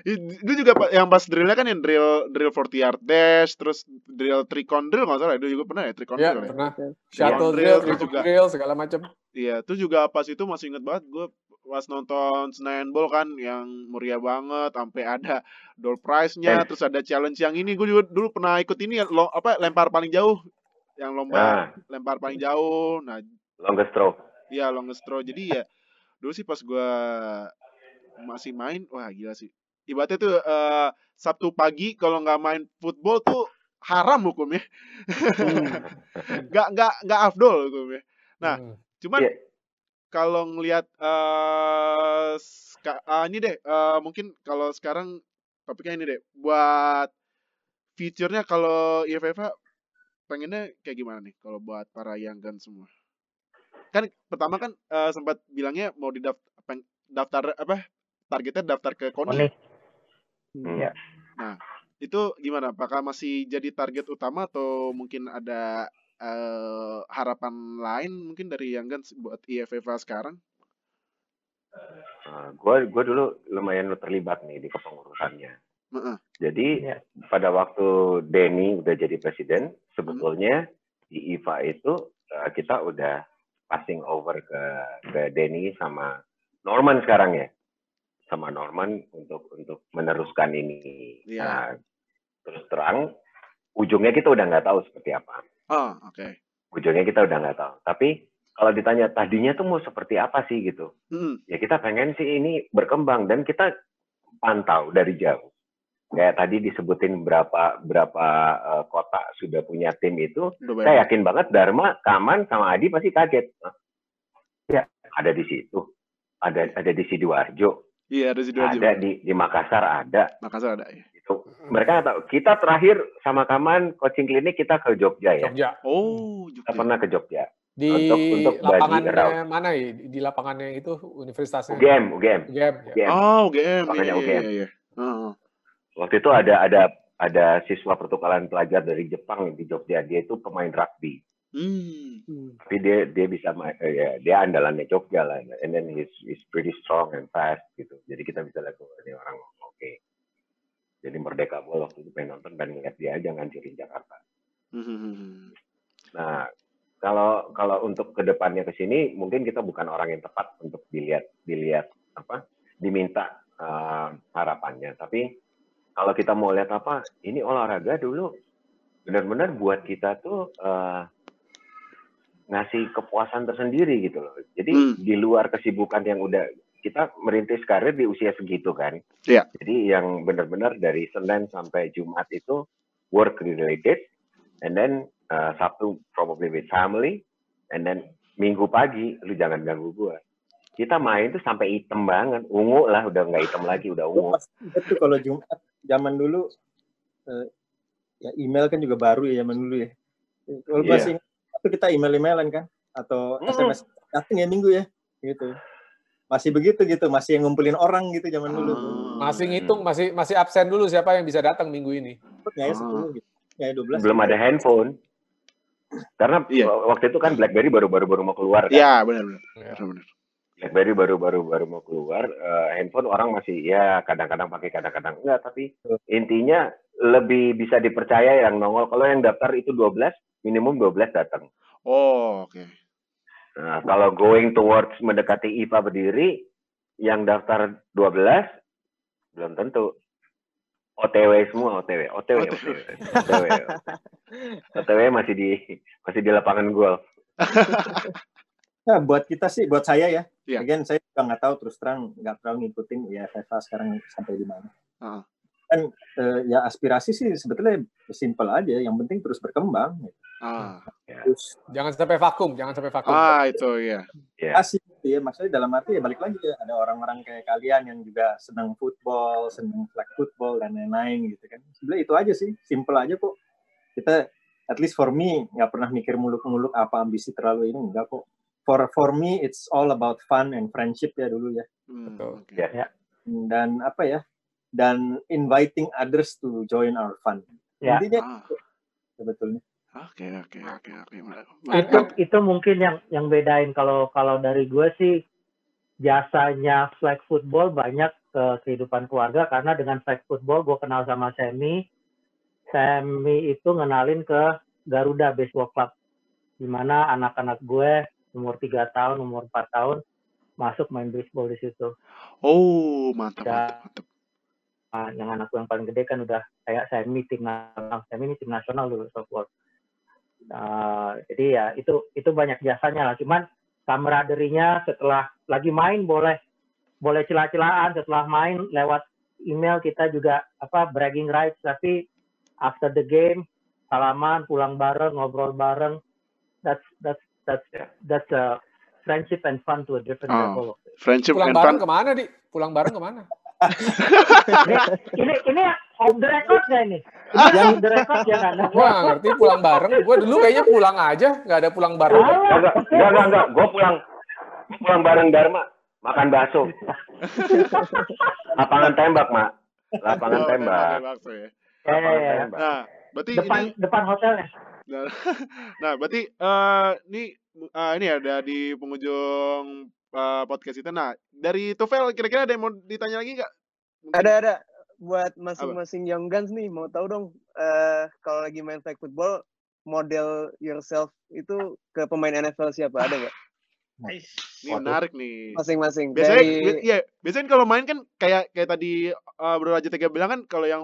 Itu juga yang pas drillnya kan yang drill drill 40 yard dash, terus drill tricon drill nggak salah. Itu juga pernah ya tricon Ya, drill. ya? pernah. Drill, Shuttle drill, drill juga. drill, segala macam. Iya, itu juga pas itu masih inget banget gue pas nonton Senayan Bowl kan yang meriah banget sampai ada door prize-nya, Eh. terus ada challenge yang ini gue juga dulu pernah ikut ini lo, apa lempar paling jauh yang lomba Nah, lempar paling jauh. Nah, longest throw. Iya longest throw. Jadi ya dulu sih pas gua masih main, wah gila sih. Ibaratnya tuh eh, Sabtu pagi kalau nggak main football tuh haram hukumnya. Nggak nggak nggak afdol hukumnya. Nah, Hmm. cuman Iya. Kalau ngelihat eh ska- ah, ini deh eh, mungkin kalau sekarang topiknya ini deh buat future-nya kalau IFFA pengennya kayak gimana nih kalau buat para young gun semua? Kan pertama kan eh, sempat bilangnya mau didaftar daftar apa targetnya daftar ke KONI. Hmm. Ya. Itu gimana? Apakah masih jadi target utama atau mungkin ada eh, harapan lain mungkin dari Young Guns buat IFFA sekarang? gue gue dulu lumayan terlibat nih di kepengurusannya. Heeh. Jadi Iya. pada waktu Denny udah jadi presiden, sebetulnya di IVA itu eh, kita udah passing over ke ke Denny sama Norman sekarang ya, sama Norman untuk untuk meneruskan ini. Iya. Nah, terus terang ujungnya kita udah nggak tahu seperti apa. Oh, oke. Ujungnya kita udah nggak tahu. Tapi kalau ditanya tadinya tuh mau seperti apa sih gitu? Mm, ya kita pengen sih ini berkembang dan kita pantau dari jauh. Kayak tadi disebutin berapa berapa eh, kota sudah punya tim itu, udah saya yakin banget Dharma, Kaman sama Adi pasti kaget. Hah? Ya. Ada di situ, ada ada di sidoarjo, Iya, ada Sidoarjo. ada di di Makassar ada. Makassar ada ya. Itu mereka nggak tahu. Kita terakhir sama Kaman coaching klinik kita ke Jogja ya. Jogja. Oh, Kita Jogja. pernah ke Jogja. Di Untuk- untuk lapangannya mana ya? Di lapangannya itu universitasnya. UGM, UGM, UGM. ya. UGM. Oh, UGM. Iya, Makanya iya, UGM. iya, iya. Heeh. Waktu itu ada ada ada siswa pertukaran pelajar dari Jepang di Jogja. Dia itu pemain rugby. Hmm. Tapi dia dia bisa main, eh, ya, dia andalannya Jogja lah. And then he's he's pretty strong and fast gitu. Jadi kita bisa lihat ini orang oke. Jadi Merdeka Ball waktu itu pengen nonton dan ngeliat dia aja ngancurin Jakarta. Hmm. Nah, kalau kalau untuk ke depannya ke sini mungkin kita bukan orang yang tepat untuk dilihat dilihat apa diminta eh, harapannya. Tapi kalau kita mau lihat apa, ini olahraga dulu benar-benar buat kita tuh eh, ngasih kepuasan tersendiri gitu loh. Jadi Hmm. di luar kesibukan yang udah kita merintis karir di usia segitu kan. Iya. Jadi yang benar-benar dari Senin sampai Jumat itu work related, and then uh, Sabtu probably with family, and then Minggu pagi lu jangan ganggu gua. Kita main tuh sampai hitam banget, ungu lah udah nggak hitam lagi, udah ungu. tuh kalau Jumat zaman dulu eh, ya email kan juga baru ya zaman dulu ya. Kalau Iya. masih waktu kita email-emailan kan atau Mm-mm. SMS datang ya minggu ya gitu. Masih begitu gitu, masih yang ngumpulin orang gitu zaman dulu. Ah. Masih ngitung, masih masih absen dulu siapa yang bisa datang minggu ini. Ya, ya Ah. 10 gitu. Ya 12. Belum ada handphone. Karena Iya. waktu itu kan BlackBerry baru-baru baru mau keluar kan. Iya, benar benar. Ya. Benar. BlackBerry baru-baru baru mau keluar, eh, handphone orang masih ya kadang-kadang pakai kadang-kadang enggak, tapi intinya lebih bisa dipercaya yang nongol. Kalau yang daftar itu 12, minimum 12 datang. Oh, oke. Nah, kalau going towards mendekati IPA berdiri, yang daftar 12 belum tentu. OTW semua, OTW, OTW, OTW. OTW, OTW. OTW masih di masih di lapangan golf. Nah, buat kita sih, buat saya ya. Iya. Again, saya juga nggak tahu terus terang nggak terlalu ngikutin ya FIFA sekarang sampai di mana. Heeh. Kan eh, ya aspirasi sih sebetulnya simple aja yang penting terus berkembang Ah, terus Jangan sampai vakum, jangan sampai vakum. ah itu ya. Ya. asik gitu ya maksudnya dalam arti ya balik lagi ya ada orang-orang kayak kalian yang juga senang football senang flag football dan lain-lain gitu kan sebenarnya itu aja sih simple aja kok kita at least for me nggak pernah mikir muluk-muluk apa ambisi terlalu ini enggak kok for for me it's all about fun and friendship ya dulu ya Hmm, Betul. oke. Ya. dan apa ya dan inviting others to join our fun Ya. intinya Ah, sebetulnya. Oke oke oke oke. itu itu mungkin yang yang bedain. Kalau kalau dari gue sih jasanya flag football banyak ke kehidupan keluarga karena dengan flag football gue kenal sama Semi. Semi itu ngenalin ke Garuda Baseball Club di mana anak-anak gue umur 3 tahun umur 4 tahun masuk main baseball di situ. Oh mantap mantap mantap. Yang anak gue yang paling gede kan udah kayak Semi tim nasional Semi ini tim nasional dulu softball Nah, jadi ya itu itu banyak jasanya lah cuman kameraderinya setelah lagi main boleh boleh celah-celahan setelah main lewat email kita juga apa bragging rights tapi after the game salaman pulang bareng ngobrol bareng that's that's that's Ya. that's a friendship and fun to a different Oh. level Friendship Pulang and bareng fun. ke mana, Di? Pulang bareng ke mana? Ini ini off the record nggak ini? Ini off the record ya kan? Gua nggak ngerti pulang bareng. Gua dulu kayaknya pulang aja, nggak ada pulang bareng. Ah, Enggak, enggak, enggak, enggak. Gue pulang, pulang bareng Dharma, makan bakso. Lapangan tembak, Mak. Lapangan Oh, tembak. ya. ya, ya, Lapangan ya. tembak. Nah, berarti Depan ini depan hotelnya. nah, nah, berarti eh ini eh, ini ada di penghujung eh, podcast itu. Nah, dari Tufel kira-kira ada yang mau ditanya lagi nggak? Ada ada buat masing-masing young guns nih mau tahu dong eh kalau lagi main flag football model yourself itu ke pemain NFL siapa ada nggak Ais. Ini menarik nih. masing-masing Biasanya, dari bi- iya, biasanya kalau main kan kayak kayak tadi uh, Bro Raja Tega bilang kan kalau yang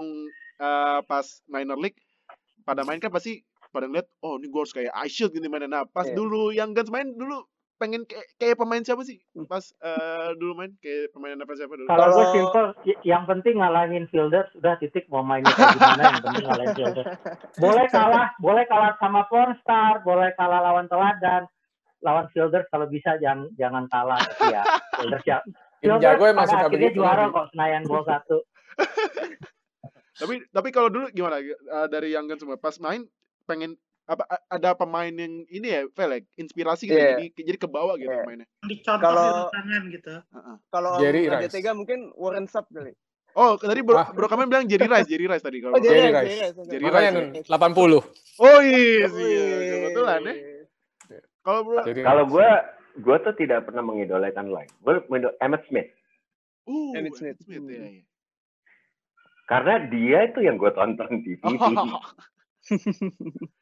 uh, pas minor league pada main kan pasti pada ngeliat oh ini gue harus kayak I should gitu mainnya. Nah pas Iya. dulu yang Guns main dulu pengen kayak, kayak pemain siapa sih pas uh, dulu main kayak pemain NFL siapa dulu? Kalau gue simple, yang penting ngalahin fielders, udah titik mau mainnya kayak gimana, yang penting ngalahin fielders. Boleh kalah, boleh kalah sama pornstar, boleh kalah lawan teladan, lawan fielders kalau bisa jangan jangan kalah tapi ya fielders ya. Tim Fielders jago emang pada suka akhirnya begitu. juara kok Senayan gol satu. Tapi tapi kalau dulu gimana Uh, dari yang Guns semua pas main pengen apa ada pemain yang ini ya Fel ya, inspirasi gitu Iya. jadi jadi ke bawah gitu Iya. mainnya. Dicontoh di Kalau- lapangan gitu. Heeh. kalau Jerry Rice. Tega mungkin Warren Sapp kali Oh tadi Bro, Ah. bro Kamen bilang Jerry Rice, Jerry Rice tadi kalau oh Jerry, Jerry Rice, Rice. Jerry Rice, Rice, 80. Oh iya, Wih. kebetulan ya. Kalau bro, Kalau gue, gue tuh tidak pernah mengidolakan lain. Gue mengidol Emmett Smith. uh, Emmitt Smith. Smith ya, ya. Karena dia itu yang gue tonton di TV.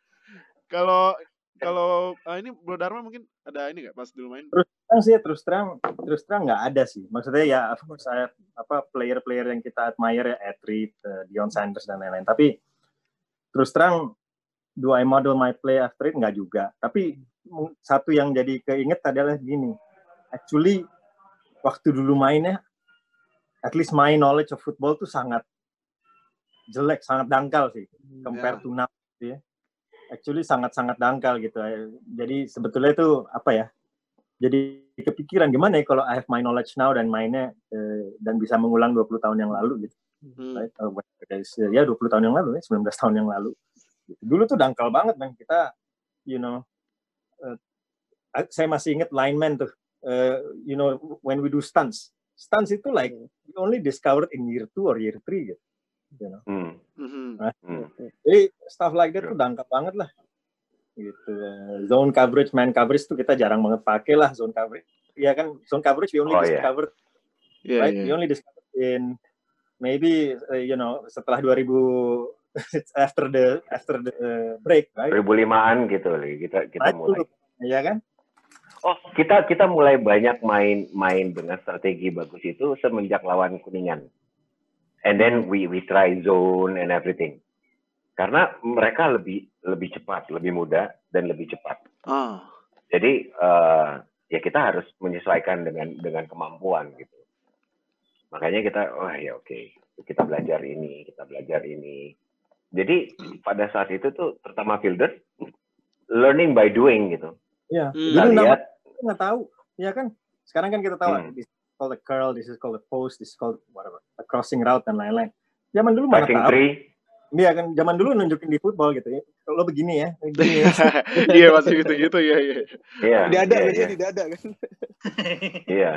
Kalau kalau ah, ini Bro Dharma mungkin ada ini nggak pas dulu main? terang sih terus terang terus terang nggak ada sih. Maksudnya ya of course saya apa player-player yang kita admire ya athlete uh, Dion Sanders dan lain-lain. Tapi terus terang do I model my play after it? Nggak juga. Tapi satu yang jadi keinget adalah gini. Actually waktu dulu mainnya at least my knowledge of football tuh sangat jelek sangat dangkal sih compare Ya. to now gitu ya actually sangat-sangat dangkal gitu jadi sebetulnya itu apa ya jadi kepikiran gimana ya kalau I have my knowledge now dan mainnya eh, dan bisa mengulang 20 tahun yang lalu gitu. Hmm. Right? Uh, uh, ya 20 tahun yang lalu ya, 19 tahun yang lalu. Gitu. Dulu tuh dangkal banget man kita you know uh, saya masih ingat lineman tuh uh, you know when we do stunts. Stunts itu like we only discovered in year 2 or year 3 gitu. You know. Hmm, Mhm. hmm. Jadi stuff like that tuh dangkal banget lah. Gitu. Zone coverage, man coverage tuh kita jarang banget pakai lah zone coverage. Iya kan, zone coverage we only Oh, iya. discovered Iya, right? iya. We only discovered in maybe uh, you know setelah 2000 after the after the uh, break, right? 2005-an gitu loh, kita kita Right, mulai. Iya kan? Oh, kita kita mulai banyak main main dengan strategi bagus itu semenjak lawan Kuningan. And then we we try zone and everything. Karena mereka lebih lebih cepat, lebih mudah dan lebih cepat. Ah. Jadi eh, ya kita harus menyesuaikan dengan dengan kemampuan gitu. Makanya kita oh ya oke. kita belajar ini, kita belajar ini. Jadi pada saat itu tuh terutama fielders learning by doing gitu. Iya. Hmm. Kita lihat kita nggak tahu, ya kan? Sekarang kan kita tahu Hmm. Called a curl, this is called a post, this is called whatever, a crossing route dan lain-lain. Zaman dulu mana passing tahu. tree, Iya kan, zaman dulu nunjukin di football gitu ya. Kalau begini ya, begini ya. Iya masih gitu-gitu ya. iya. iya, Di dada iya, biasanya iya. di dada kan. Iya.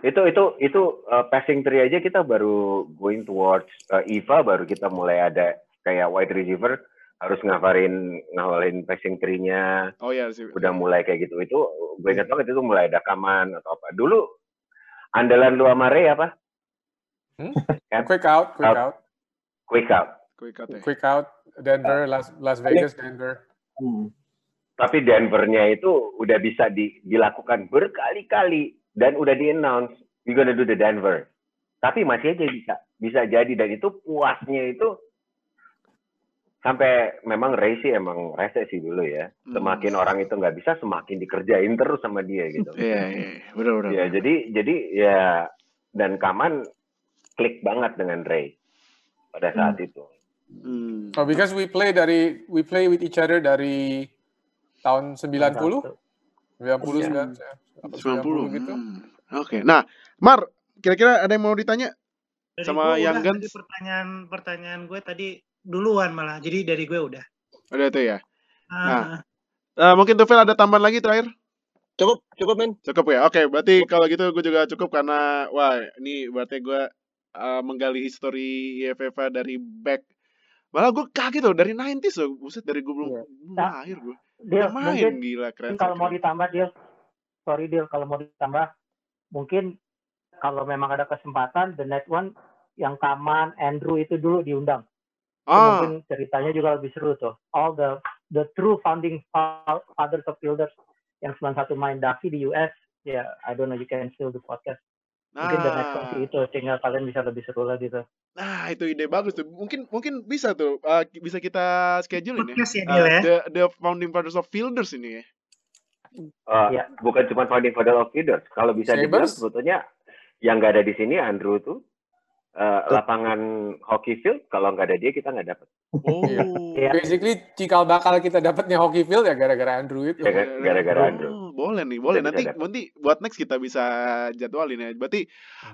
Itu itu itu uh, passing tree aja kita baru going towards uh, Eva baru kita mulai ada kayak wide receiver harus ngafalin ngafalin passing tree-nya Oh iya sih. udah mulai kayak gitu. Itu gue ingat banget itu mulai ada kaman atau apa. Dulu andalan lu sama Ray apa? Quick out, quick Out. out, Quick out. Quick cut ya. quick out. Denver, Las, Las Vegas, Denver. Hmm. Tapi Denver-nya itu udah bisa di- dilakukan berkali-kali dan udah di-announce we gonna do the Denver. Tapi masih aja bisa bisa jadi dan itu puasnya itu sampai memang Ray sih emang rese sih dulu ya. Hmm. Semakin orang itu nggak bisa, semakin dikerjain terus sama dia gitu. Iya, iya, benar benar. Ya jadi jadi ya dan Kaman klik banget dengan Ray pada saat itu. Hmm. Oh, because we play dari we play with each other dari tahun 90, 90 Iya. 90 90 gitu. Hmm. Oke. Nah, Mar, kira-kira ada yang mau ditanya? Dari Sama tadi pertanyaan pertanyaan gue tadi duluan malah. Jadi dari gue udah. Ada itu ya. Ah, Eh, mungkin Tufel ada tambahan lagi terakhir? Cukup, cukup men. Cukup ya. Oke, berarti kalau gitu gue juga cukup karena wah, ini berarti gue eh, menggali history IFFA dari back Malah gue kaget loh dari 90s loh. Buset dari gue belum, Iya. belum Nah, lahir gue. Deal, Udah main mungkin gila keren. kalau mau ditambah deal, sorry deal kalau mau ditambah, mungkin kalau memang ada kesempatan the next one yang Kaman, Andrew itu dulu diundang. Ah, Mungkin ceritanya juga lebih seru tuh. All the the true founding fa- fathers of fielders yang 91 main Davi di US, ya I don't know you can still do podcast. Mungkin the next one nah, itu sehingga kalian bisa lebih seru lagi tuh. nah itu ide bagus tuh. Mungkin mungkin bisa tuh, eh, bisa kita schedule ini. podcast ya Dil ya. the the founding fathers of fielders ini ya. Uh, Iya. Bukan cuma founding father of leaders. Kalau bisa dibilang sebetulnya yang nggak ada di sini Andrew tuh uh, lapangan hockey field kalau nggak ada dia kita nggak dapat. Oh. Iya. Basically cikal bakal kita dapatnya hockey field ya gara-gara Andrew itu. Ya, gara- gara-gara Andrew. Oh, boleh nih, boleh. Kita Nanti nanti buat next kita bisa jadwalin ya. Berarti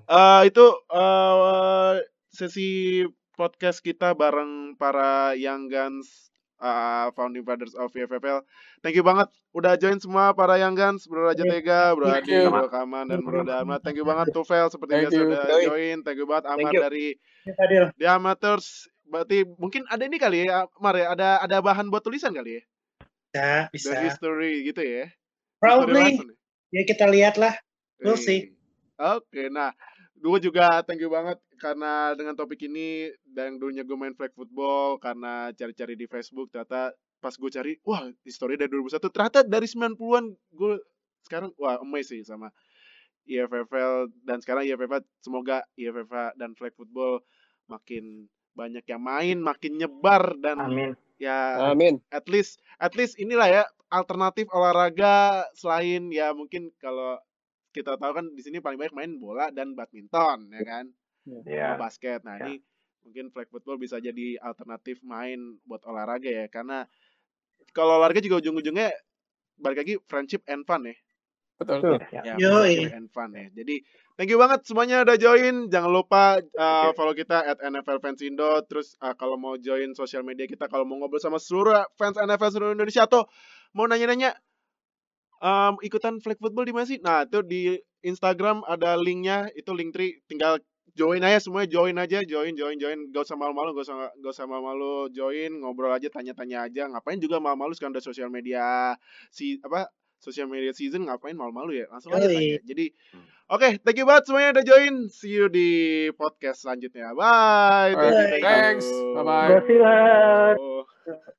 eh, itu eh, sesi podcast kita bareng para Young Guns eh, founding fathers of VFFL. Thank you banget udah join semua para Young Guns, Bro Raja Iya. Tega, Bro Thank Adi, you. Bro Kaman dan Bro Dharma. Thank you banget Tufel seperti Thank biasa you. udah join. Thank you banget Amar you. dari Ya, Dil. The Amateurs. Berarti mungkin ada ini kali ya, Mar ya, ada ada bahan buat tulisan kali ya? Bisa, The bisa. history gitu ya. Probably. ya? Ya kita lihat lah. We'll see. Oke, nah, gue juga thank you banget karena dengan topik ini dan dulunya gue main flag football karena cari-cari di Facebook ternyata pas gue cari, wah, history dari 2001 ternyata dari 90-an gue sekarang wah amazed sih sama IFFL dan sekarang IFFL semoga IFFL dan flag football makin banyak yang main, makin nyebar dan Amin. ya Amin. at least at least inilah ya alternatif olahraga selain ya mungkin kalau kita tahu kan di sini paling banyak main bola dan badminton ya kan Ya. sama basket nah Ya. ini mungkin flag football bisa jadi alternatif main buat olahraga ya karena kalau olahraga juga ujung-ujungnya balik lagi friendship and fun ya Betul. Betul. Ya. ya friendship and fun ya jadi thank you banget semuanya udah join jangan lupa uh, Oke. follow kita at NFL Fans Indo terus uh, kalau mau join sosial media kita kalau mau ngobrol sama seluruh fans NFL seluruh Indonesia atau mau nanya-nanya um, ikutan flag football di mana sih nah itu di Instagram ada linknya itu link tree tinggal join aja semuanya join aja join join join gak usah malu-malu gak usah gak usah malu-malu join ngobrol aja tanya-tanya aja ngapain juga malu-malu sekarang udah sosial media si apa sosial media season ngapain malu-malu ya langsung aja tanya jadi oke thank you banget semuanya udah join see you di podcast selanjutnya bye thank you, Alright, thank you. thanks. Bye-bye. Go Steelers! Oh.